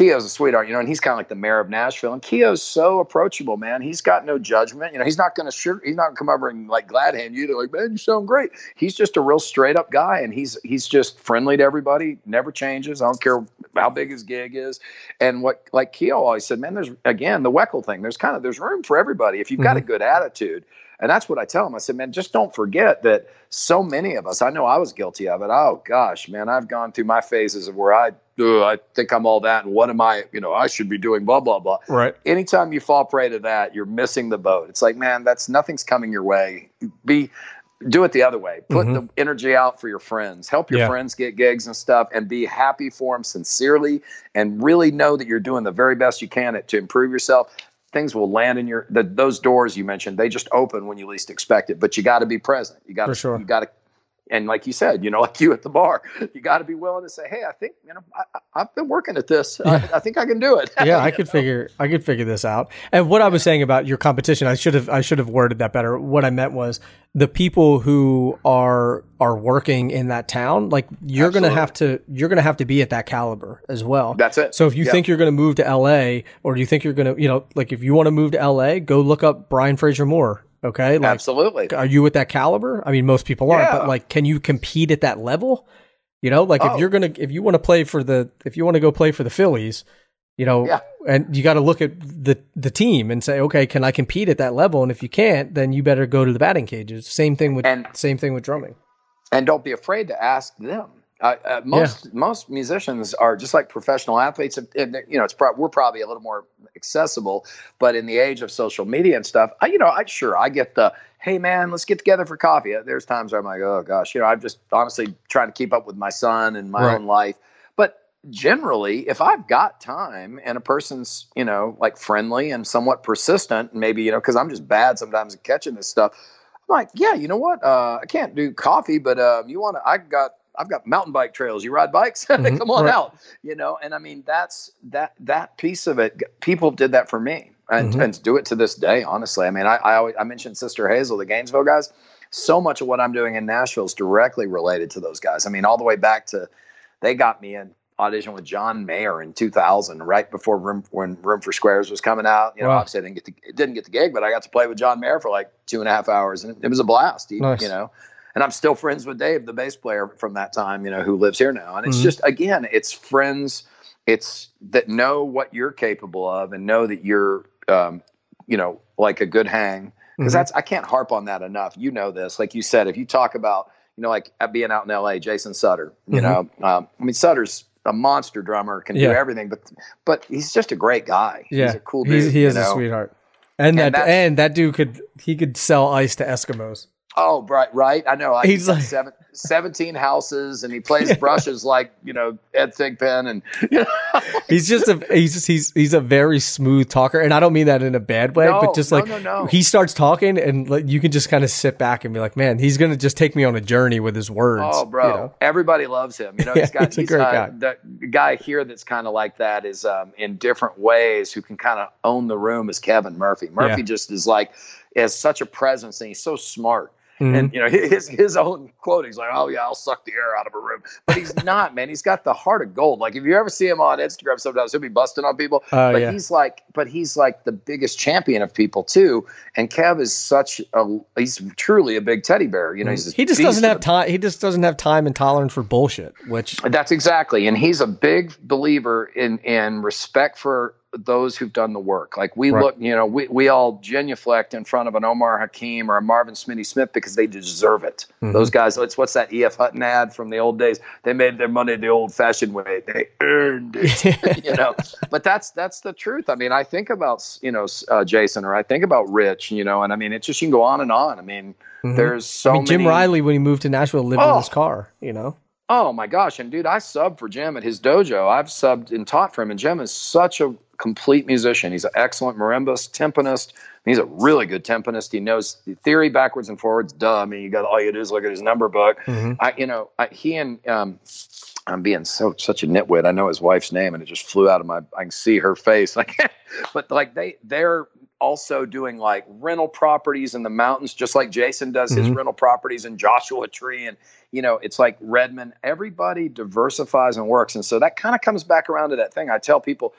Keio's a sweetheart, you know, and he's kind of like the mayor of Nashville. And Keio's so approachable, man. He's got no judgment. You know, he's not going to sure he's not going to come over and like glad hand you. They're like, man, you sound great. He's just a real straight up guy, and he's he's just friendly to everybody. Never changes. I don't care how big his gig is. And what like Keo always said, man, there's again the Weckl thing. There's kind of there's room for everybody if you've got mm-hmm. a good attitude. And that's what I tell them. I said, man, just don't forget that so many of us, I know I was guilty of it. Oh gosh, man, I've gone through my phases of where I, I think I'm all that. And what am I, you know, I should be doing blah, blah, blah. Right. Anytime you fall prey to that, you're missing the boat. It's like, man, that's nothing's coming your way. Be, do it the other way. Put mm-hmm. the energy out for your friends. Help your yeah. friends get gigs and stuff and be happy for them sincerely and really know that you're doing the very best you can to improve yourself things will land in your the, those doors you mentioned they just open when you least expect it but you got to be present you got to sure. you got to and like you said, you know, like you at the bar, you got to be willing to say, "Hey, I think you know, I, have been working at this. Yeah. I, I, think I can do it." yeah, I could know? figure, I could figure this out. And what I was saying about your competition, I should have, I should have worded that better. What I meant was the people who are are working in that town, like you're Absolutely. gonna have to, you're gonna have to be at that caliber as well. That's it. So if you think you're gonna move to L.A. or do you think you're gonna, you know, like if you want to move to L.A., go look up Brian Frasier Moore Okay. Like, Absolutely. Are you at that caliber? I mean, most people aren't, yeah. but like, can you compete at that level? You know, like oh. if you're going to, if you want to play for the, if you want to go play for the Phillies, you know, yeah. and you got to look at the, the team and say, okay, can I compete at that level? And if you can't, then you better go to the batting cages. Same thing with, and, same thing with drumming. And don't be afraid to ask them uh, uh, most yeah. most musicians are just like professional athletes. And, you know, it's pro- we're probably a little more accessible, but in the age of social media and stuff, I, you know, I sure I get the hey man, let's get together for coffee. Uh, there's times where I'm like, oh gosh, you know, I'm just honestly trying to keep up with my son and my right. own life. But generally, if I've got time and a person's you know like friendly and somewhat persistent, maybe you know because I'm just bad sometimes at catching this stuff. I'm like, yeah, you know what? Uh, I can't do coffee, but um, you want to? I got I've got mountain bike trails. You ride bikes? Mm-hmm. Come on right. out. You know, and I mean that's that that piece of it. People did that for me, and mm-hmm. and do it to this day. Honestly, I mean, I I, always, I mentioned Sister Hazel, the Gainesville guys. So much of what I'm doing in Nashville is directly related to those guys. I mean, all the way back to they got me in audition with John Mayer in 2000, right before Room when Room for Squares was coming out. You know, wow. obviously I didn't get the didn't get the gig, but I got to play with John Mayer for like two and a half hours, and it was a blast. Nice. You know, and I'm still friends with Dave, the bass player from that time, you know, who lives here now. And it's mm-hmm. just again, it's friends, it's that know what you're capable of and know that you're, um, you know, like a good hang. Because mm-hmm. that's I can't harp on that enough. You know this, like you said, if you talk about, you know, like being out in L.A., Jason Sutter, you mm-hmm. know, um, I mean Sutter's a monster drummer, can yeah. do everything, but but he's just a great guy. Yeah, he's a cool dude. He's, he is know? a sweetheart. And, and that and that dude could he could sell ice to Eskimos. Oh, right, right. I know. I, he's like seven, 17 houses, and he plays yeah. brushes like you know Ed Thigpen, and you know. he's just a he's just, he's he's a very smooth talker, and I don't mean that in a bad way, no, but just like no, no, he starts talking, and like, you can just kind of sit back and be like, man, he's gonna just take me on a journey with his words. Oh, bro, you know? everybody loves him. You know, he's got he's, a great uh, guy. The guy here that's kind of like that is um, in different ways who can kind of own the room is Kevin Murphy. Murphy yeah. just is like has such a presence, and he's so smart Mm-hmm. And you know his his own quote, he's like, "Oh yeah, I'll suck the air out of a room," but he's not, man. He's got the heart of gold. Like if you ever see him on Instagram, sometimes he'll be busting on people, uh, but yeah. he's like, but he's like the biggest champion of people too. And Kev is such a, he's truly a big teddy bear. You know, mm-hmm. he just doesn't have time. He just doesn't have time and tolerance for bullshit. Which that's exactly, and he's a big believer in in respect for those who've done the work. Like we right. look, you know, we, we all genuflect in front of an Omar Hakim or a Marvin Smitty Smith because they deserve it. Mm-hmm. Those guys, it's what's that E.F. Hutton ad from the old days? They made their money the old fashioned way. They earned it, you know. But that's that's the truth. I mean, I think about you know uh, Jason or I think about Rich, you know, and I mean, it's just you can go on and on. I mean, mm-hmm. there's so. I mean, Jim Riley when he moved to Nashville lived oh. in his car, you know. Oh my gosh. And dude, I subbed for Jim at his dojo. I've subbed and taught for him. And Jim is such a complete musician. He's an excellent marimbist, timpanist. He's a really good timpanist. He knows the theory backwards and forwards. Duh. I mean, you got all you do is look at his number book. Mm-hmm. I, you know, I, he and um, I'm being so such a nitwit. I know his wife's name, and it just flew out of my. I can see her face. Like, but like they they're also doing like rental properties in the mountains, just like Jason does his mm-hmm. rental properties in Joshua Tree, and you know it's like Redmond. Everybody diversifies and works, and so that kind of comes back around to that thing I tell people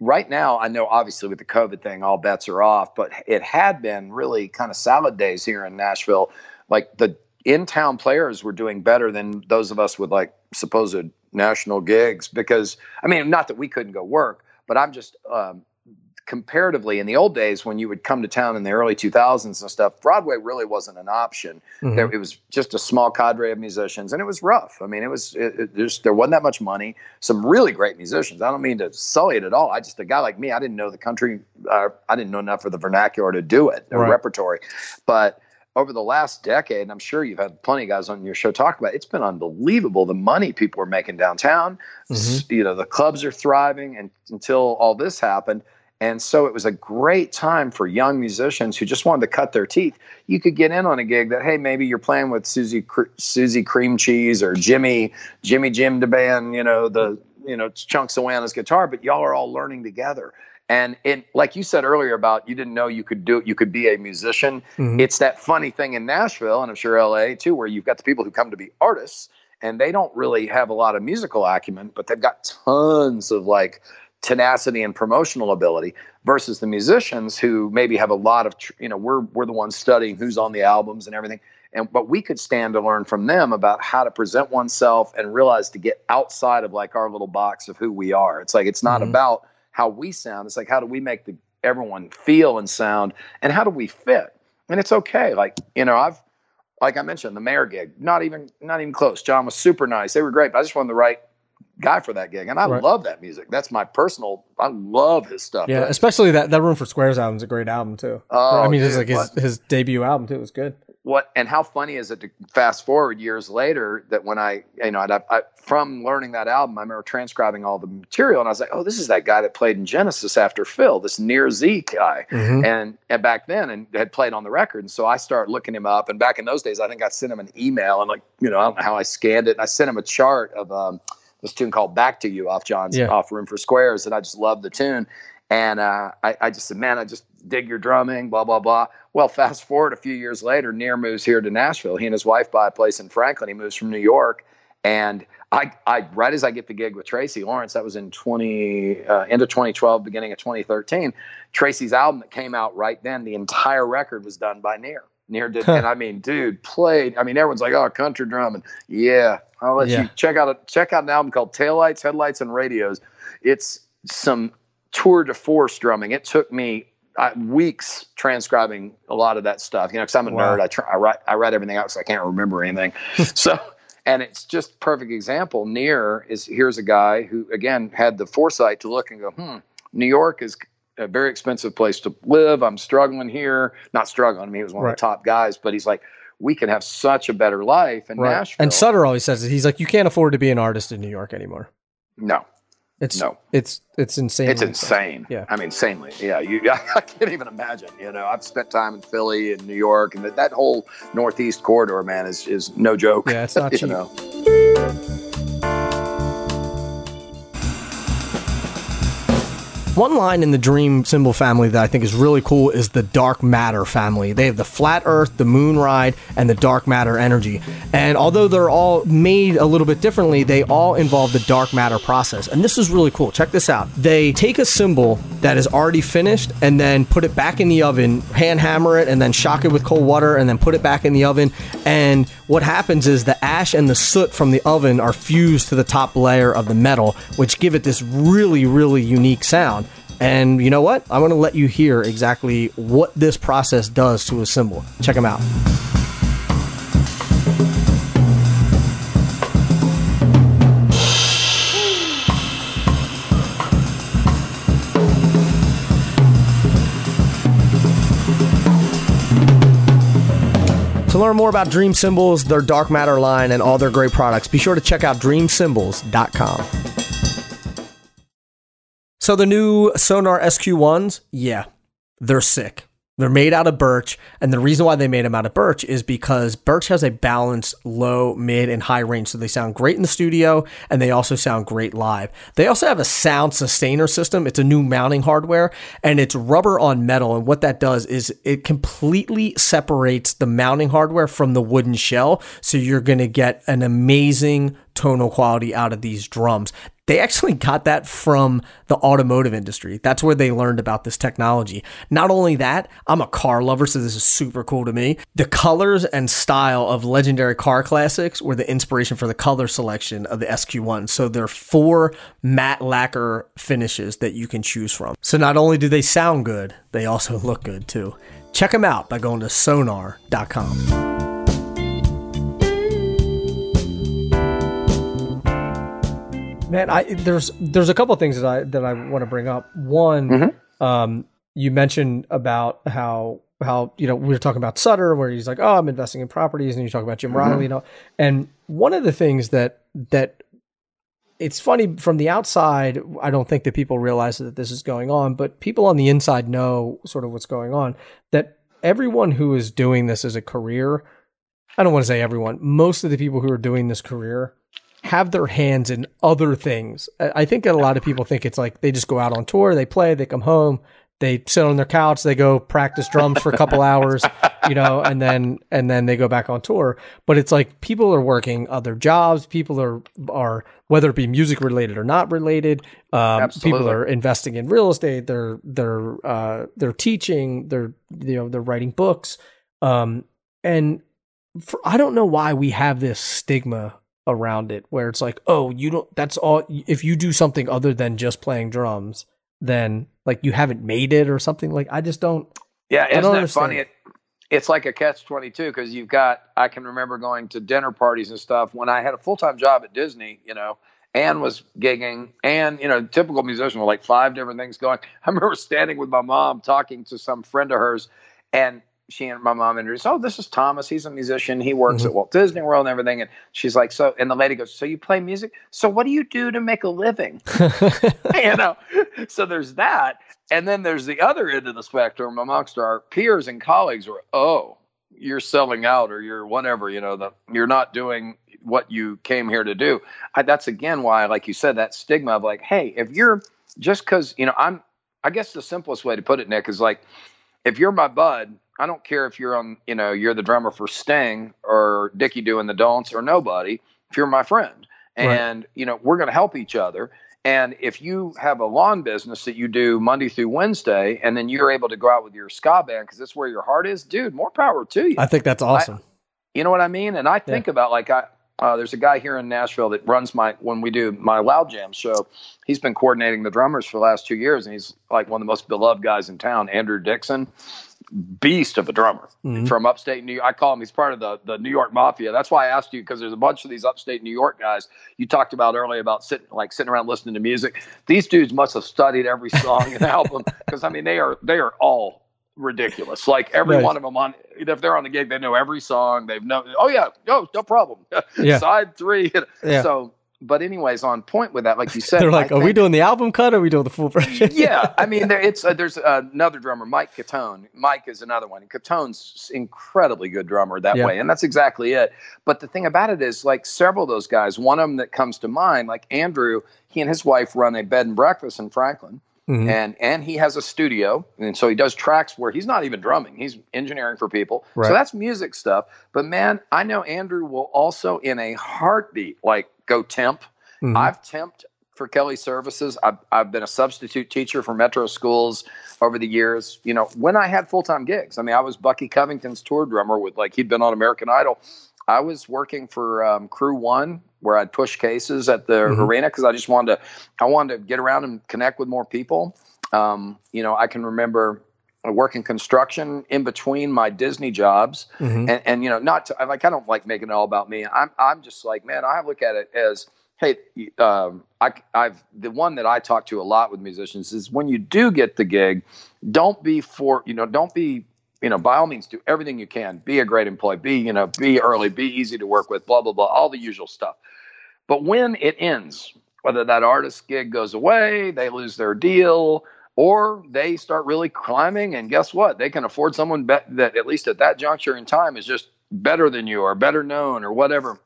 right now, I know obviously with the COVID thing, all bets are off, but it had been really kind of salad days here in Nashville. Like the in town players were doing better than those of us with like supposed national gigs because, I mean, not that we couldn't go work, but I'm just um, comparatively in the old days when you would come to town in the early 2000s and stuff broadway really wasn't an option mm-hmm. there, it was just a small cadre of musicians and it was rough i mean it was it, it just there wasn't that much money some really great musicians i don't mean to sully it at all i just a guy like me i didn't know the country uh, i didn't know enough of the vernacular to do it the right. repertory but over the last decade, and I'm sure you've had plenty of guys on your show talk about it, it's been unbelievable the money people are making downtown. Mm-hmm. You know, the clubs are thriving, and until all this happened, And so it was a great time for young musicians who just wanted to cut their teeth. You could get in on a gig that, hey, maybe you're playing with Susie Susie Cream Cheese or Jimmy Jimmy Jim DeBand, you know the you know Chunks of Wanna's guitar, but y'all are all learning together. And it, like you said earlier about you didn't know you could do it, you could be a musician. Mm-hmm. It's that funny thing in Nashville and I'm sure LA too, where you've got the people who come to be artists and they don't really have a lot of musical acumen, but they've got tons of like tenacity and promotional ability versus the musicians who maybe have a lot of you know we're we're the ones studying who's on the albums and everything. And but we could stand to learn from them about how to present oneself and realize to get outside of like our little box of who we are. It's like it's not mm-hmm. about how we sound. It's like how do we make the everyone feel and sound? And how do we fit? And it's okay. Like you know i've like i mentioned the mayor gig not even not even close. John was super nice. They were great but i just wanted the right guy for that gig, and I right. love that music. That's my personal. I love his stuff. Yeah, especially that that Room for Squares album is a great album too. Oh, I mean, dude, it's like his, his debut album too. It was good. What and how funny is it to fast forward years later that when I you know I, I, from learning that album, I remember transcribing all the material, and I was like, oh, this is that guy that played in Genesis after Phil, this Nir Z guy, mm-hmm. and, and back then and had played on the record, and so I started looking him up, and back in those days, I think I sent him an email, and like you know I don't know how I scanned it, and I sent him a chart of. Um, this tune called "Back to You" off John's yeah. off Room for Squares, and I just love the tune. And uh, I, I, just said, man, I just dig your drumming, blah blah blah. Well, fast forward a few years later, Nir moves here to Nashville. He and his wife buy a place in Franklin. He moves from New York, and I, I right as I get the gig with Tracy Lawrence, that was in 20 uh, end of 2012, beginning of 2013. Tracy's album that came out right then, the entire record was done by Nir. Nir did, and I mean, dude played. I mean, everyone's like, "Oh, country drumming." Yeah, I'll let yeah. you check out a check out an album called Taillights, Headlights, and Radios. It's some tour de force drumming. It took me uh, weeks transcribing a lot of that stuff. You know, because I'm a wow. nerd. I try, I write I write everything out because I can't remember anything. so, and it's just perfect example. Nir is here's a guy who again had the foresight to look and go, hmm, New York is a very expensive place to live. I'm struggling here. Not struggling. I mean, he was one right. of the top guys, but he's like, we can have such a better life in right. Nashville. And Sutter always says it. He's like, you can't afford to be an artist in New York anymore. No. It's no, it's it's insane. It's insane. Yeah, I mean, insanely. Yeah, you. I can't even imagine. You know, I've spent time in Philly and New York, and that, that whole Northeast corridor, man, is is no joke. Yeah, it's not cheap. Know? One line in the Dream Cymbal family that I think is really cool is the Dark Matter family. They have the Flat Earth, the Moon Ride, and the Dark Matter energy. And although they're all made a little bit differently, they all involve the Dark Matter process. And this is really cool. Check this out. They take a cymbal that is already finished and then put it back in the oven, hand hammer it, and then shock it with cold water, and then put it back in the oven. And what happens is the ash and the soot from the oven are fused to the top layer of the metal, which give it this really, really unique sound. And you know what? I'm going to let you hear exactly what this process does to a cymbal. Check them out. To learn more about Dream Cymbals, their dark matter line, and all their great products, be sure to check out dreamcymbals.com. So the new Sonor SQ1s, yeah, they're sick. They're made out of birch, and the reason why they made them out of birch is because birch has a balanced low, mid, and high range, so they sound great in the studio, and they also sound great live. They also have a sound sustainer system. It's a new mounting hardware, and it's rubber on metal, and what that does is it completely separates the mounting hardware from the wooden shell, so you're going to get an amazing tonal quality out of these drums. They actually got that from the automotive industry. That's where they learned about this technology. Not only that, I'm a car lover, so this is super cool to me. The colors and style of legendary car classics were the inspiration for the color selection of the SQ1. So there are four matte lacquer finishes that you can choose from. So not only do they sound good, they also look good too. Check them out by going to sonor.com. Man, I there's there's a couple of things that I that I want to bring up. One, mm-hmm. um, you mentioned about how how you know we were talking about Sutter, where he's like, "Oh, I'm investing in properties," and you talk about Jim mm-hmm. Riley, you know. And one of the things that that it's funny from the outside. I don't think that people realize that this is going on, but people on the inside know sort of what's going on. That everyone who is doing this as a career, I don't want to say everyone, most of the people who are doing this career have their hands in other things. I think a lot of people think it's like they just go out on tour, they play, they come home, they sit on their couch, they go practice drums for a couple hours, you know, and then and then they go back on tour. But it's like people are working other jobs. People are are whether it be music related or not related. Um, people are investing in real estate. They're they're uh, they're teaching. They're you know they're writing books. Um, and for, I don't know why we have this stigma around it where it's like, oh, you don't. That's all. If you do something other than just playing drums then like you haven't made it or something like I just don't Yeah, isn't that funny? It, it's like a catch 22 because you've got I can remember going to dinner parties and stuff when I had a full-time job at Disney, you know, Anne was gigging and you know, typical musician with like five different things going. I remember standing with my mom talking to some friend of hers and she and my mom introduced, oh, this is Thomas. He's a musician. He works mm-hmm. at Walt Disney World and everything. And she's like, so, and the lady goes, so you play music? So what do you do to make a living? you know, so there's that. And then there's the other end of the spectrum amongst our peers and colleagues where, oh, you're selling out or you're whatever, you know, the, you're not doing what you came here to do. I, that's again why, like you said, that stigma of like, hey, if you're just because, you know, I'm, I guess the simplest way to put it, Nick, is like, if you're my bud I don't care if you're on, you know, you're the drummer for Sting or Dickie doing the dance or nobody. If you're my friend, and right. you know, we're going to help each other. And if you have a lawn business that you do Monday through Wednesday, and then you're able to go out with your ska band because that's where your heart is, dude, more power to you. I think that's awesome. I, you know what I mean? And I think yeah. about like I, uh, there's a guy here in Nashville that runs my when we do my Loud Jam show. He's been coordinating the drummers for the last two years, and he's like one of the most beloved guys in town. Andrew Dixon, beast of a drummer mm-hmm. from upstate New York. I call him, he's part of the, the New York Mafia. That's why I asked you, because there's a bunch of these upstate New York guys you talked about earlier about sitting, like sitting around listening to music. These dudes must have studied every song and album because I mean, they are, they are all ridiculous. Like every one of them on, if they're on the gig, they know every song. They've known, oh yeah, no, no problem. Yeah. Side three. Yeah. So but anyways, on point with that, like you said, they're like, I "Are we doing the album cut? or Are we doing the full version?" yeah, I mean, there, it's uh, there's uh, another drummer, Mike Catone. Mike is another one. And Catone's incredibly good drummer that yeah. way, and that's exactly it. But the thing about it is, like several of those guys, one of them that comes to mind, like Andrew, he and his wife run a bed and breakfast in Franklin. Mm-hmm. And and he has a studio, and so he does tracks where he's not even drumming; he's engineering for people. Right. So that's music stuff. But man, I know Andrew will also, in a heartbeat, like go temp. Mm-hmm. I've temped for Kelly Services. I've, I've been a substitute teacher for Metro schools over the years. You know, when I had full time gigs, I mean, I was Bucky Covington's tour drummer with like he'd been on American Idol. I was working for um, Crew One, where I'd push cases at the mm-hmm. arena because I just wanted to, I wanted to get around and connect with more people. Um, you know, I can remember working construction in between my Disney jobs, mm-hmm. and, and you know, not to, like I don't like making it all about me. I'm I'm just like, man, I look at it as, hey, um, I I've the one that I talk to a lot with musicians is when you do get the gig, don't be for you know, don't be you know, by all means, do everything you can. Be a great employee. Be you know, be early. Be easy to work with. Blah blah blah. All the usual stuff. But when it ends, whether that artist gig goes away, they lose their deal, or they start really climbing and guess what? They can afford someone that at least at that juncture in time is just better than you or better known or whatever.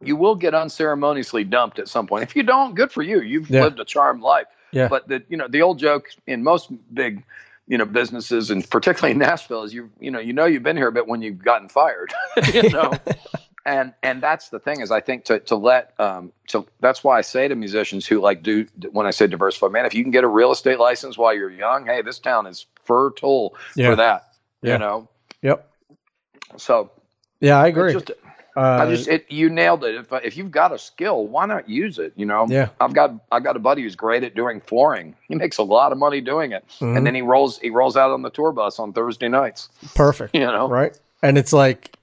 You will get unceremoniously dumped at some point. If you don't good for you. You've yeah. lived a charmed life. Yeah. but the you know the old joke in most big you know businesses and particularly in Nashville is you you know you know you've been here a bit when you've gotten fired. You know and and that's the thing is I think to to let um to that's why I say to musicians who like do when I say diversify, man, if you can get a real estate license while you're young, hey, this town is fertile yeah. for that. Yeah. You know. Yep. So. Yeah, I agree. Just, uh, I just it, you nailed it. If if you've got a skill, why not use it? You know. Yeah. I've got I've got a buddy who's great at doing flooring. He makes a lot of money doing it, mm-hmm. and then he rolls he rolls out on the tour bus on Thursday nights. Perfect. You know. Right. And it's like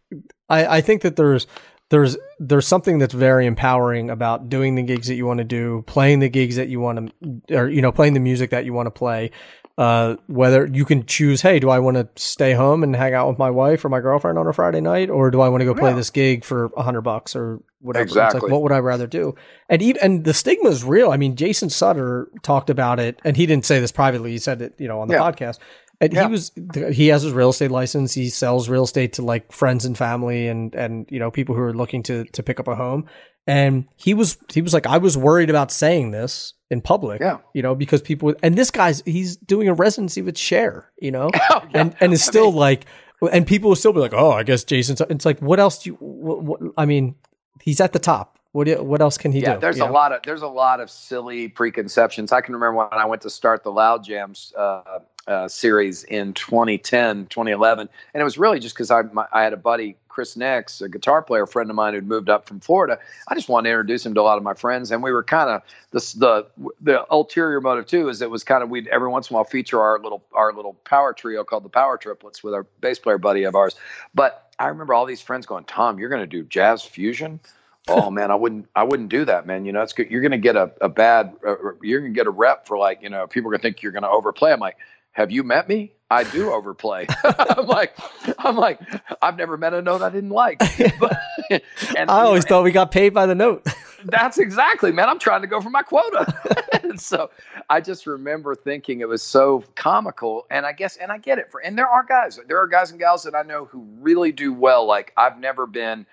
I, I think that there's there's there's something that's very empowering about doing the gigs that you want to do, playing the gigs that you want to, or you know, playing the music that you want to play. uh, whether you can choose, hey, do I want to stay home and hang out with my wife or my girlfriend on a Friday night, or do I want to go play Yeah. this gig for a hundred bucks or whatever? It's Exactly. like, what would I rather do? And even and the stigma is real. I mean, Jason Sutter talked about it, and he didn't say this privately. He said it, you know, on the Yeah. podcast. And Yeah. he was he has his real estate license. He sells real estate to like friends and family and and you know people who are looking to to pick up a home. And he was he was like, I was worried about saying this in public, Yeah. you know, because people and this guy's he's doing a residency with Cher, you know, Oh, yeah. and and it's I still mean- like, and people will still be like, oh, I guess Jason's. It's like, what else do you? What, what, I mean, he's at the top. What do- what else can he yeah, do? there's a know? lot of there's a lot of silly preconceptions. I can remember when I went to start the Loud Jams uh, uh, series in 2010, 2011, and it was really just because I my, I had a buddy Chris Nix, a guitar player friend of mine who'd moved up from Florida. I just wanted to introduce him to a lot of my friends, and we were kind of this the the ulterior motive too is it was kind of we'd every once in a while feature our little our little power trio called the Power Triplets with our bass player buddy of ours, but. I remember all these friends going, Tom, you're going to do jazz fusion oh man, I wouldn't, I wouldn't do that, man. You know, it's good. You're going to get a, a bad, uh, you're going to get a rep for like, you know, people are going to think you're going to overplay. I'm like, have you met me? I do overplay. I'm like, I'm like, I've never met a note I didn't like. But, and, I you always know, thought we got paid by the note. that's exactly, man. I'm trying to go for my quota. and so I just remember thinking it was so comical. And I guess, and I get it for, and there are guys, there are guys and gals that I know who really do well. Like I've never been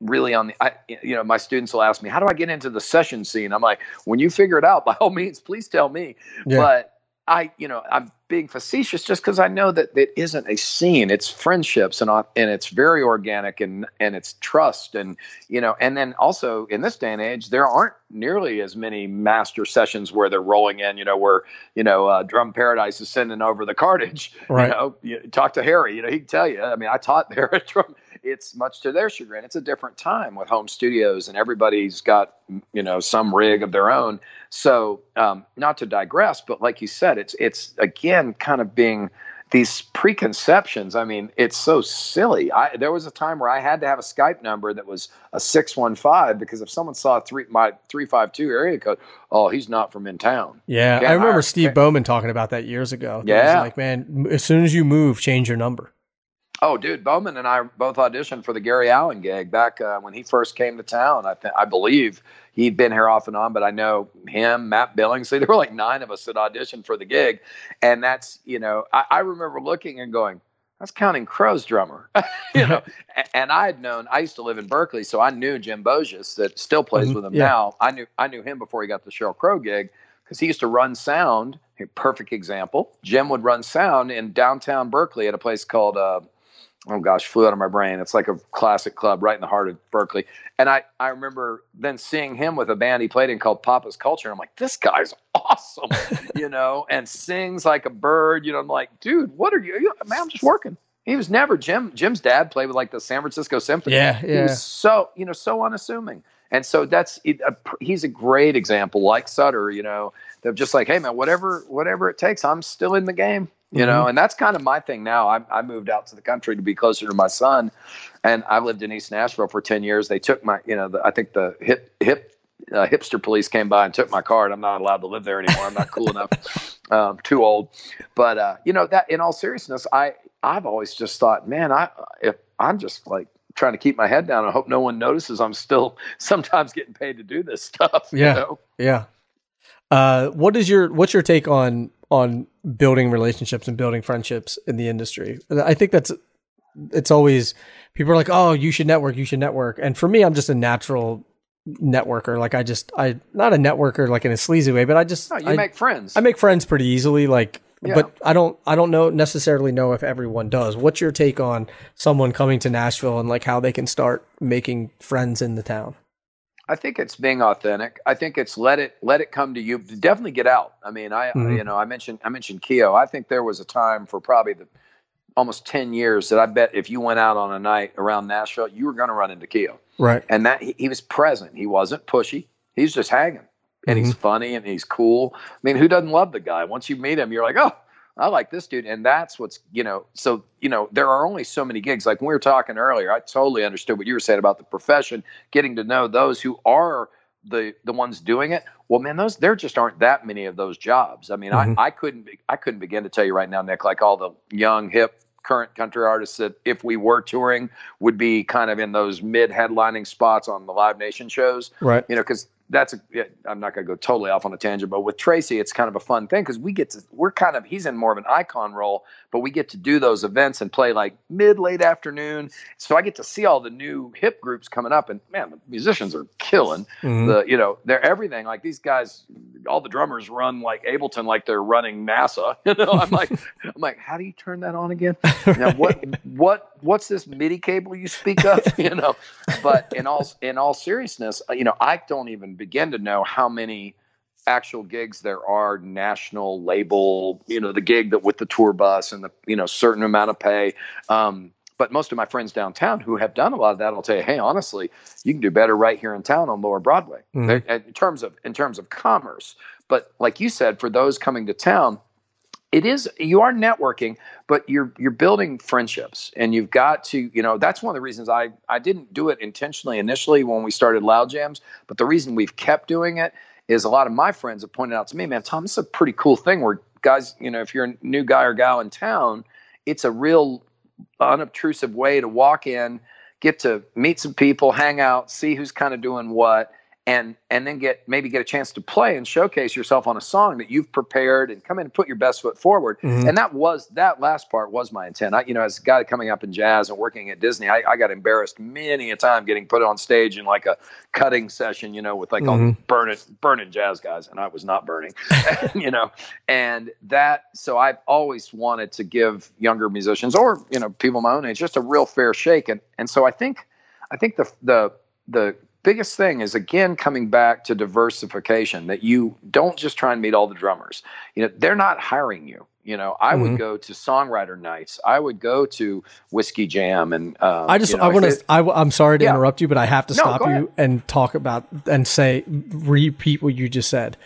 really on the, I, you know, my students will ask me, how do I get into the session scene? I'm like, when you figure it out, by all means, please tell me. Yeah. But I, you know, I'm being facetious just because I know that it isn't a scene. It's friendships and and it's very organic and and it's trust and you know and then also in this day and age there aren't nearly as many master sessions where they're rolling in. You know where you know uh, Drum Paradise is sending over the cartage. Right. You know, you talk to Harry. You know, he can tell you. I mean, I taught there at Drum. It's much to their chagrin. It's a different time with home studios and everybody's got you know some rig of their own. So, um, not to digress, but like you said, it's it's again kind of being these preconceptions. I mean, it's so silly. I there was a time where I had to have a Skype number that was a six one five because if someone saw three my three five two area code, oh, he's not from in town. Yeah, Can't I remember hire- Steve Bowman talking about that years ago. Yeah. like man, as soon as you move, change your number. Oh, dude, Bowman and I both auditioned for the Gary Allan gig back uh, when he first came to town. I th- I believe he'd been here off and on, but I know him, Matt Billingslea. There were like nine of us that auditioned for the gig, and that's you know I, I remember looking and going, "That's Counting Crows drummer," you know. And I had known I used to live in Berkeley, so I knew Jim Bogios that still plays Mhm, with him yeah. now. I knew I knew him before he got the Sheryl Crow gig because he used to run sound. A perfect example. Jim would run sound in downtown Berkeley at a place called. Uh, oh gosh, flew out of my brain. It's like a classic club right in the heart of Berkeley. And I, I remember then seeing him with a band he played in called Papa's Culture. I'm like, this guy's awesome, you know, and sings like a bird. You know, I'm like, dude, what are you? you- Man, I'm just working. He was never Jim. Jim's dad played with like the San Francisco Symphony. Yeah, He yeah. was so, you know, so unassuming. And so that's it, a, he's a great example, like Sutter, you know, they're just like, hey man, whatever whatever it takes, I'm still in the game, you know. And that's kind of my thing now. I, I moved out to the country to be closer to my son, and I lived in East Nashville for ten years. They took my, you know, the, I think the hip hip uh, hipster police came by and took my card. I'm not allowed to live there anymore. I'm not cool enough, um, too old. But uh, you know that in all seriousness, I I've always just thought, man, I if I'm just like trying to keep my head down I hope no one notices I'm still sometimes getting paid to do this stuff. you Yeah. know? Yeah. Uh, what is your what's your take on on building relationships and building friendships in the industry? I think that's it's always people are like, "Oh, you should network, you should network." And for me, I'm just a natural networker. Like I just I not a networker like in a sleazy way, but I just No, you I, make friends. I make friends pretty easily like Yeah. but I don't I don't know necessarily know if everyone does. What's your take on someone coming to Nashville and like how they can start making friends in the town? I think it's being authentic. I think it's let it let it come to you. Definitely get out. I mean, I Mhm. you know I mentioned I mentioned Keio. I think there was a time for probably the almost ten years that I bet if you went out on a night around Nashville, you were going to run into Keio. Right. And that he, he was present. He wasn't pushy. He's just hanging, and he's funny and he's cool. I mean, who doesn't love the guy? Once you meet him, you're like, oh. I like this dude, and that's what's you know. So you know, there are only so many gigs. Like when we were talking earlier, I totally understood what you were saying about the profession, getting to know those who are the the ones doing it. Well, man, those there just aren't that many of those jobs. I mean, Mhm. I, I couldn't be, I couldn't begin to tell you right now, Nick, like all the young hip current country artists that if we were touring would be kind of in those mid headlining spots on the Live Nation shows Right. you know, because that's a, yeah, I'm not going to go totally off on a tangent, but with Tracy, it's kind of a fun thing because we get to, we're kind of, he's in more of an icon role, but we get to do those events and play like mid, late afternoon. So I get to see all the new hip groups coming up and man, the musicians are killing Mhm. the, you know, they're everything. Like these guys, all the drummers run like Ableton, like they're running NASA. You know, I'm like, I'm like, how do you turn that on again? Now, what, what, what's this MIDI cable you speak of? You know, but in all in all seriousness, uh, you know, I don't even begin to know how many actual gigs there are national label you know the gig that with the tour bus and the you know certain amount of pay um, but most of my friends downtown who have done a lot of that will tell you hey honestly you can do better right here in town on lower broadway Mhm. In terms of in terms of commerce but like you said for those coming to town it is you are networking but you're you're building friendships and you've got to you know that's one of the reasons i i didn't do it intentionally initially when we started loud jams but the reason we've kept doing it is a lot of my friends have pointed out to me man tom this is a pretty cool thing where guys you know if you're a new guy or gal in town it's a real unobtrusive way to walk in get to meet some people hang out see who's kind of doing what and and then get maybe get a chance to play and showcase yourself on a song that you've prepared and come in and put your best foot forward Mhm. and that was that last part was my intent I, you know as a guy coming up in jazz and working at disney I, I got embarrassed many a time getting put on stage in like a cutting session you know with like all Mhm. these burning burning jazz guys and i was not burning you know and that so i've always wanted to give younger musicians or you know people my own age just a real fair shake and and so i think i think the the the biggest thing is again coming back to diversification that you don't just try and meet all the drummers you know they're not hiring you you know i Mhm. would go to songwriter nights i would go to whiskey jam and um, I just you know, I want to I, am sorry to Yeah. interrupt you, but I have to No, stop you ahead. and talk about and say repeat what you just said.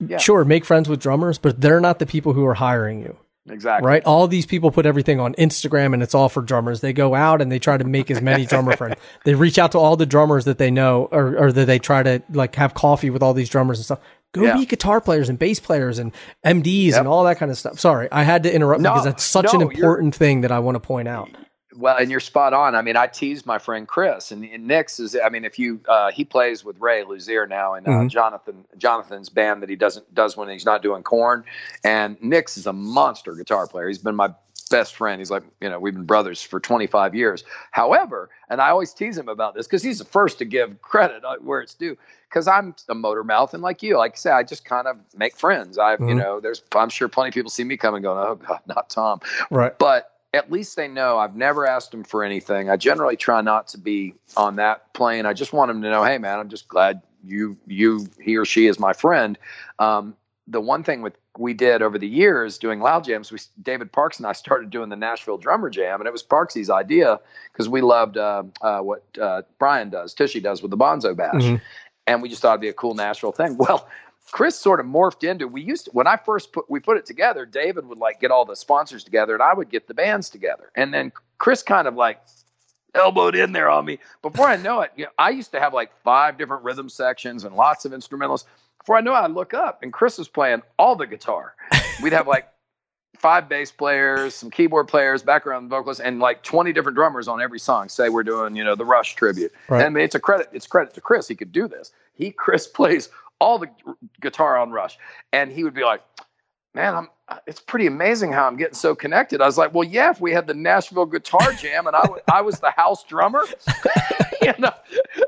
Yeah. Sure, make friends with drummers, but they're not the people who are hiring you, exactly right? All these people put everything on Instagram and it's all for drummers. They go out and they try to make as many drummer friends. They reach out to all the drummers that they know or, or that they try to like have coffee with all these drummers and stuff. Go Yeah. meet guitar players and bass players and MDs Yep. and all that kind of stuff. Sorry, I had to interrupt No, because that's such an no, you're- important thing that I want to point out. Well, and you're spot on. I mean, I tease my friend Chris, and, and Nick's is. I mean, if you uh, he plays with Ray Luzier now, and uh, Mhm. Jonathan Jonathan's band that he doesn't does when he's not doing Korn, and Nick's is a monster guitar player. He's been my best friend. He's like, you know, we've been brothers for 25 years. However, and I always tease him about this because he's the first to give credit uh, where it's due. Because I'm a motor mouth, and like you, like I say, I just kind of make friends. I've, you Mhm. know, there's I'm sure plenty of people see me coming, going, oh God, not Tom Right. but at least they know I've never asked them for anything. I generally try not to be on that plane. I just want them to know, hey man, I'm just glad you you he or she is my friend. Um, the one thing with we did over the years doing loud jams, we David Parks and I started doing the Nashville Drummer Jam, and it was Parksy's idea because we loved uh, uh, what uh, Brian does, Tichy does with the Bonzo Bash, Mhm. and we just thought it'd be a cool Nashville thing. Well, Chris sort of morphed into we used to, when I first put we put it together, David would like get all the sponsors together and I would get the bands together. And then Chris kind of like elbowed in there on me. Before I know it, you know, I used to have like five different rhythm sections and lots of instrumentals. Before I know it, I look up and Chris was playing all the guitar. We'd have like five bass players, some keyboard players, background vocalists, and like 20 different drummers on every song. Say we're doing, you know, the Rush tribute. Right. And I mean, it's a credit. It's credit to Chris. He could do this. He Chris plays all the guitar on Rush, and he would be like, "Man, I'm. It's pretty amazing how I'm getting so connected." I was like, "Well, yeah, if we had the Nashville Guitar Jam, and I was the house drummer." you know,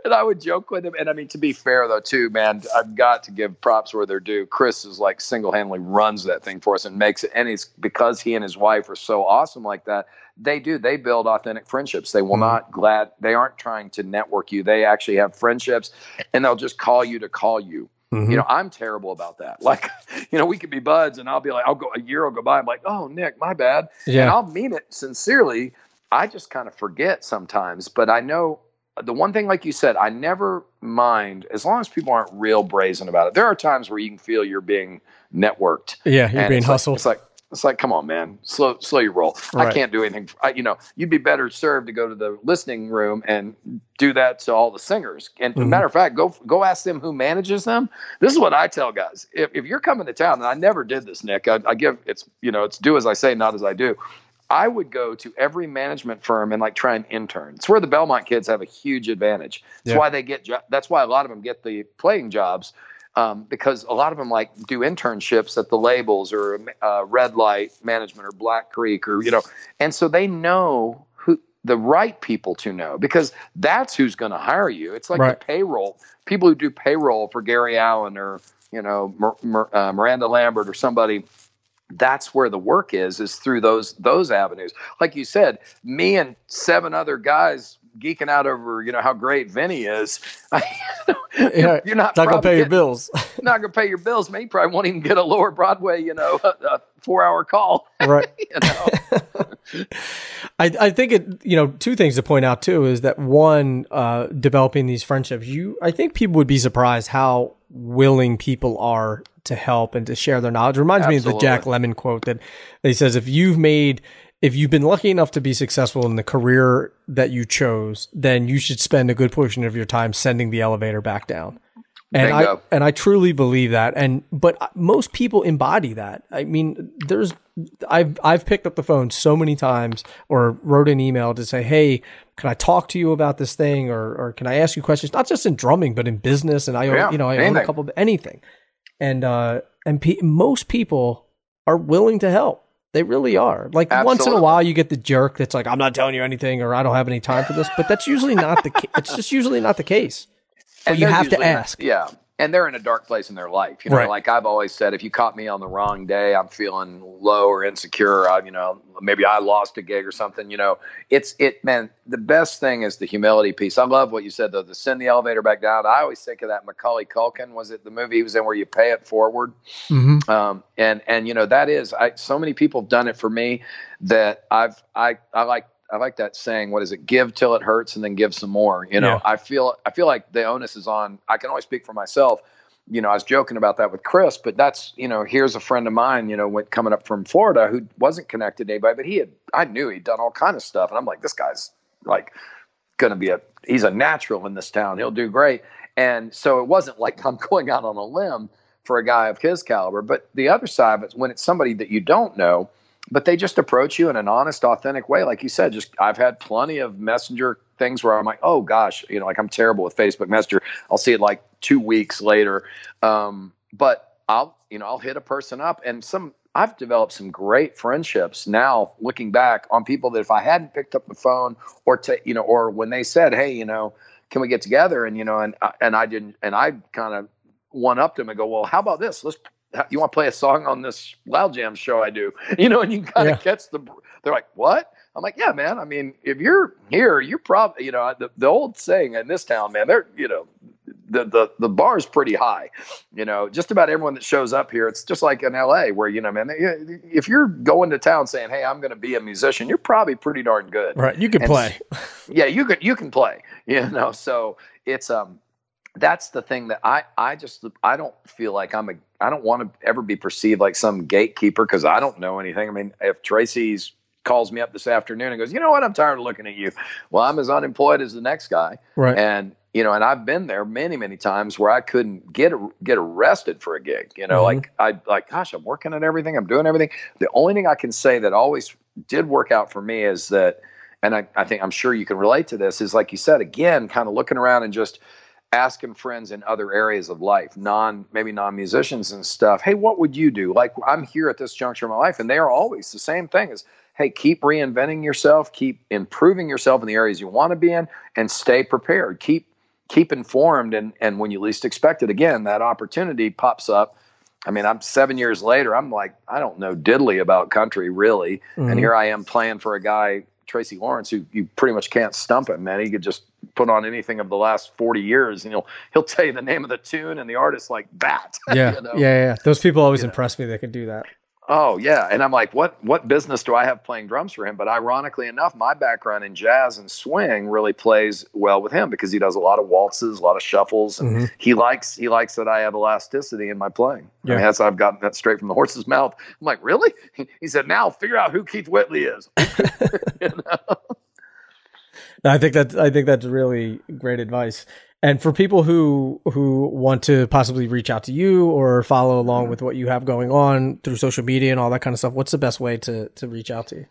and I would joke with him. And I mean, to be fair though, too, man, I've got to give props where they're due. Chris is like single-handedly runs that thing for us and makes it. And it's because he and his wife are so awesome like that. They do. They build authentic friendships. They will Mhm. not glad. They aren't trying to network you. They actually have friendships, and they'll just call you to call you. Mhm. You know, I'm terrible about that. Like, you know, we could be buds, and I'll be like, I'll go a year will go by. I'm like, oh, Nick, my bad and yeah. I'll mean it sincerely. I just kind of forget sometimes, but I know the one thing, like you said, I never mind as long as people aren't real brazen about it. There are times where you can feel you're being networked. Yeah, you're being it's like- hustled. it's like, It's like, come on, man, slow, slow your roll. Right. I can't do anything. I, you know, you'd be better served to go to the listening room and do that to all the singers. And Mhm. matter of fact, go go ask them who manages them. This is what I tell guys: if if you're coming to town, and I never did this, Nick, I, I give it's you know it's do as I say, not as I do. I would go to every management firm and like try and intern. It's where the Belmont kids have a huge advantage. That's Yeah. why they get. Jo- that's why a lot of them get the playing jobs um, because a lot of them like do internships at the labels or uh, Red Light Management or Black Creek or you know, and so they know who the right people to know because that's who's going to hire you. It's like Right. the payroll people who do payroll for Gary Allan or you know Mir- Mir- uh, Miranda Lambert or somebody that's where the work is is through those those avenues like you said me and seven other guys geeking out over you know how great Vinny is. Yeah, you're not not gonna pay your bills, not gonna pay your bills man. You probably won't even get a lower broadway you know a four hour call. Right? you know? I, I think it you know two things to point out too is that one uh, developing these friendships you I think people would be surprised how willing people are to help and to share their knowledge. Reminds me of the Jack Lemmon quote that he says if you've made if you've been lucky enough to be successful in the career that you chose then you should spend a good portion of your time sending the elevator back down and I and I truly believe that. And but most people embody that. I mean, there's I've I've picked up the phone so many times or wrote an email to say, "Hey, can I talk to you about this thing or or can I ask you questions?" Not just in drumming, but in business. And I own, Yeah, you know I own a couple of anything. And uh and pe- most people are willing to help. They really are. Like once in a while, you get the jerk that's like, "I'm not telling you anything," or "I don't have any time for this." But that's usually not the. Ca- it's just usually not the case. But you have to ask. Yeah. And they're in a dark place in their life. You know, Right. like I've always said, if you caught me on the wrong day, I'm feeling low or insecure. I, you know, maybe I lost a gig or something. You know, it's it, man. The best thing is the humility piece. I love what you said though. The send the elevator back down. I always think of that Macaulay Culkin. Was it the movie he was in where you pay it forward? Mm-hmm. um, and and you know that is I so many people have done it for me that I've I I like I like that saying what is it? Give till it hurts and then give some more you know? Yeah. I feel I feel like the onus is on I can only speak for myself. You know I was joking about that with Chris but that's you know here's a friend of mine you know went coming up from Florida who wasn't connected to anybody but he had I knew he'd done all kind of stuff. And I'm like this guy's like going to be a he's a natural in this town. He'll do great. And so it wasn't like I'm going out on a limb for a guy of his caliber. But the other side of it's when it's somebody that you don't know, but they just approach you in an honest, authentic way. Like you said, just I've had plenty of messenger things where I'm like, oh gosh, you know, like I'm terrible with Facebook Messenger. I'll see it like two weeks later. Um, but I'll, you know, I'll hit a person up and some I've developed some great friendships now looking back on people that if I hadn't picked up the phone or to, you know, or when they said, Hey, you know, can we get together? And, you know, and, uh, and I didn't, and I kind of one upped them and go, well, how about this? Let's, you want to play a song on this Loud Jam show I do, you know, and you kind of Yeah. catch the, they're like, what? I'm like, yeah, man. I mean, if you're here, you're probably, you know, the, the old saying in this town, man, they're, you know, the, the, the bar is pretty high, you know, just about everyone that shows up here. It's just like in LA where, you know, man, they, if you're going to town saying, Hey, I'm going to be a musician, you're probably pretty darn good Right. You can And play. yeah you can you can play you know so it's um that's the thing that i i just i don't feel like i'm a i don't want to ever be perceived like some gatekeeper because i don't know anything. I mean if tracy's calls me up this afternoon and goes you know what? I'm tired of looking at you. Well i'm as unemployed as the next guy. Right. and you know and i've been there many many times where i couldn't get get arrested for a gig you know Mhm. like i like gosh i'm working at everything i'm doing everything. The only thing i can say that always did work out for me is that and I, I think i'm sure you can relate to this is like you said again kind of looking around and just asking friends in other areas of life non maybe non-musicians and stuff hey what would you do? Like i'm here at this juncture of my life and they are always the same thing is hey keep reinventing yourself keep improving yourself in the areas you want to be in and stay prepared. Keep keep informed and and when you least expect it again that opportunity pops up. I mean i'm seven years later i'm like i don't know diddly about country really. Mhm. and here i am playing for a guy tracy lawrence who you pretty much can't stump him man. He could just put on anything of the last 40 years and he'll he'll tell you the name of the tune and the artist like that yeah, you know? yeah, yeah. Those people always You know. impress me. They can do that. Oh yeah, and I'm like, what what business do I have playing drums for him? But ironically enough, my background in jazz and swing really plays well with him because he does a lot of waltzes, a lot of shuffles, and Mm-hmm. he likes he likes that I have elasticity in my playing. I mean, that's I've gotten that straight from the horse's mouth. I'm like, really? He said, now figure out who Keith Whitley is. You know? I think that I think that's really great advice. And for people who who want to possibly reach out to you or follow along with what you have going on through social media and all that kind of stuff, what's the best way to to reach out to you?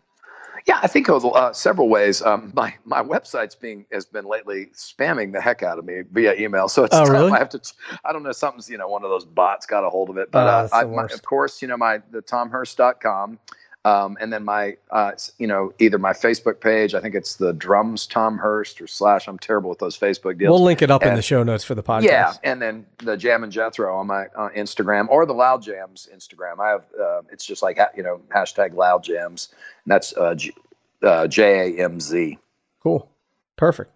Yeah, I think uh, several ways. Um, my my website's being has been lately spamming the heck out of me via email. So it's Oh, tough. really? I have to. I don't know. Something's you know one of those bots got a hold of it. But Oh, uh, I, my, of course, you know my the tomhurst.com. Um, and then my, uh, you know, either my Facebook page, I think it's the drums Tom Hurst or slash. I'm terrible with those Facebook deals. We'll link it up in the show notes for the podcast. Yeah, and then the Jam and Jethro on my uh, Instagram or the Loud Jamz Instagram. I have uh, it's just like you know hashtag Loud Jamz. And that's uh, uh, J A M Z. Cool. Perfect.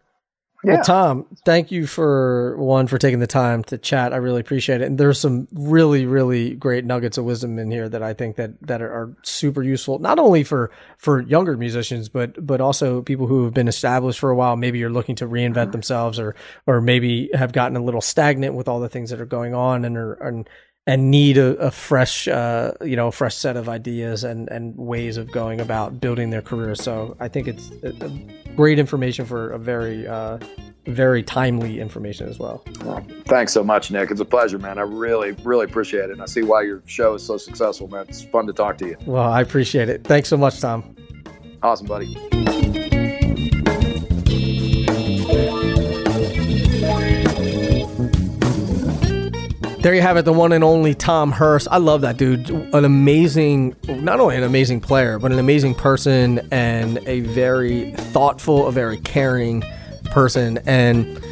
Yeah. Well, Tom, thank you for one for taking the time to chat. I really appreciate it. And there's some really, really great nuggets of wisdom in here that I think that that are, are super useful, not only for for younger musicians, but but also people who have been established for a while. Maybe you're looking to reinvent mm-hmm. themselves, or or maybe have gotten a little stagnant with all the things that are going on, and are and and need a, a fresh, uh, you know, a fresh set of ideas and and ways of going about building their career. So I think it's a, a great information for a very uh, very timely information as well. Thanks so much, Nick. It's a pleasure, man. I really, really appreciate it. And I see why your show is so successful, man. It's fun to talk to you. Well, I appreciate it. Thanks so much, Tom. Awesome, buddy. There you have it, the one and only Tom Hurst. I love that dude. An amazing, not only an amazing player, but an amazing person and a very thoughtful, a very caring person. And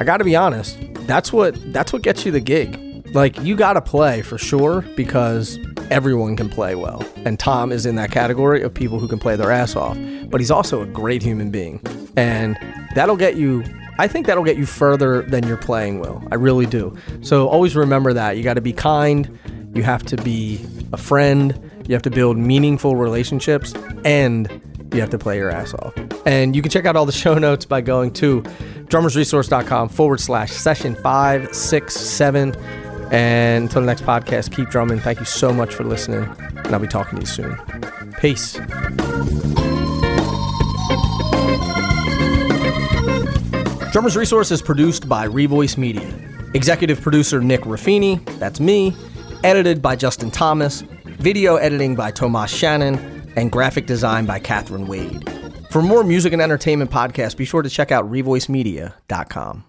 I got to be honest, that's what that's what gets you the gig. Like you got to play for sure because everyone can play well, and Tom is in that category of people who can play their ass off. But he's also a great human being, and that'll get you I think that'll get you further than your playing will. I really do. So always remember that. You got to be kind, you have to be a friend, you have to build meaningful relationships, and you have to play your ass off. And you can check out all the show notes by going to drummersresource.com forward slash session five, six, seven. And until the next podcast, keep drumming. Thank you so much for listening, and I'll be talking to you soon. Peace. Drummers Resource is produced by Revoice Media. Executive producer Nick Ruffini, that's me. Edited by Justin Thomas. Video editing by Tomas Shannon. And graphic design by Catherine Wade. For more music and entertainment podcasts, be sure to check out revoicemedia.com.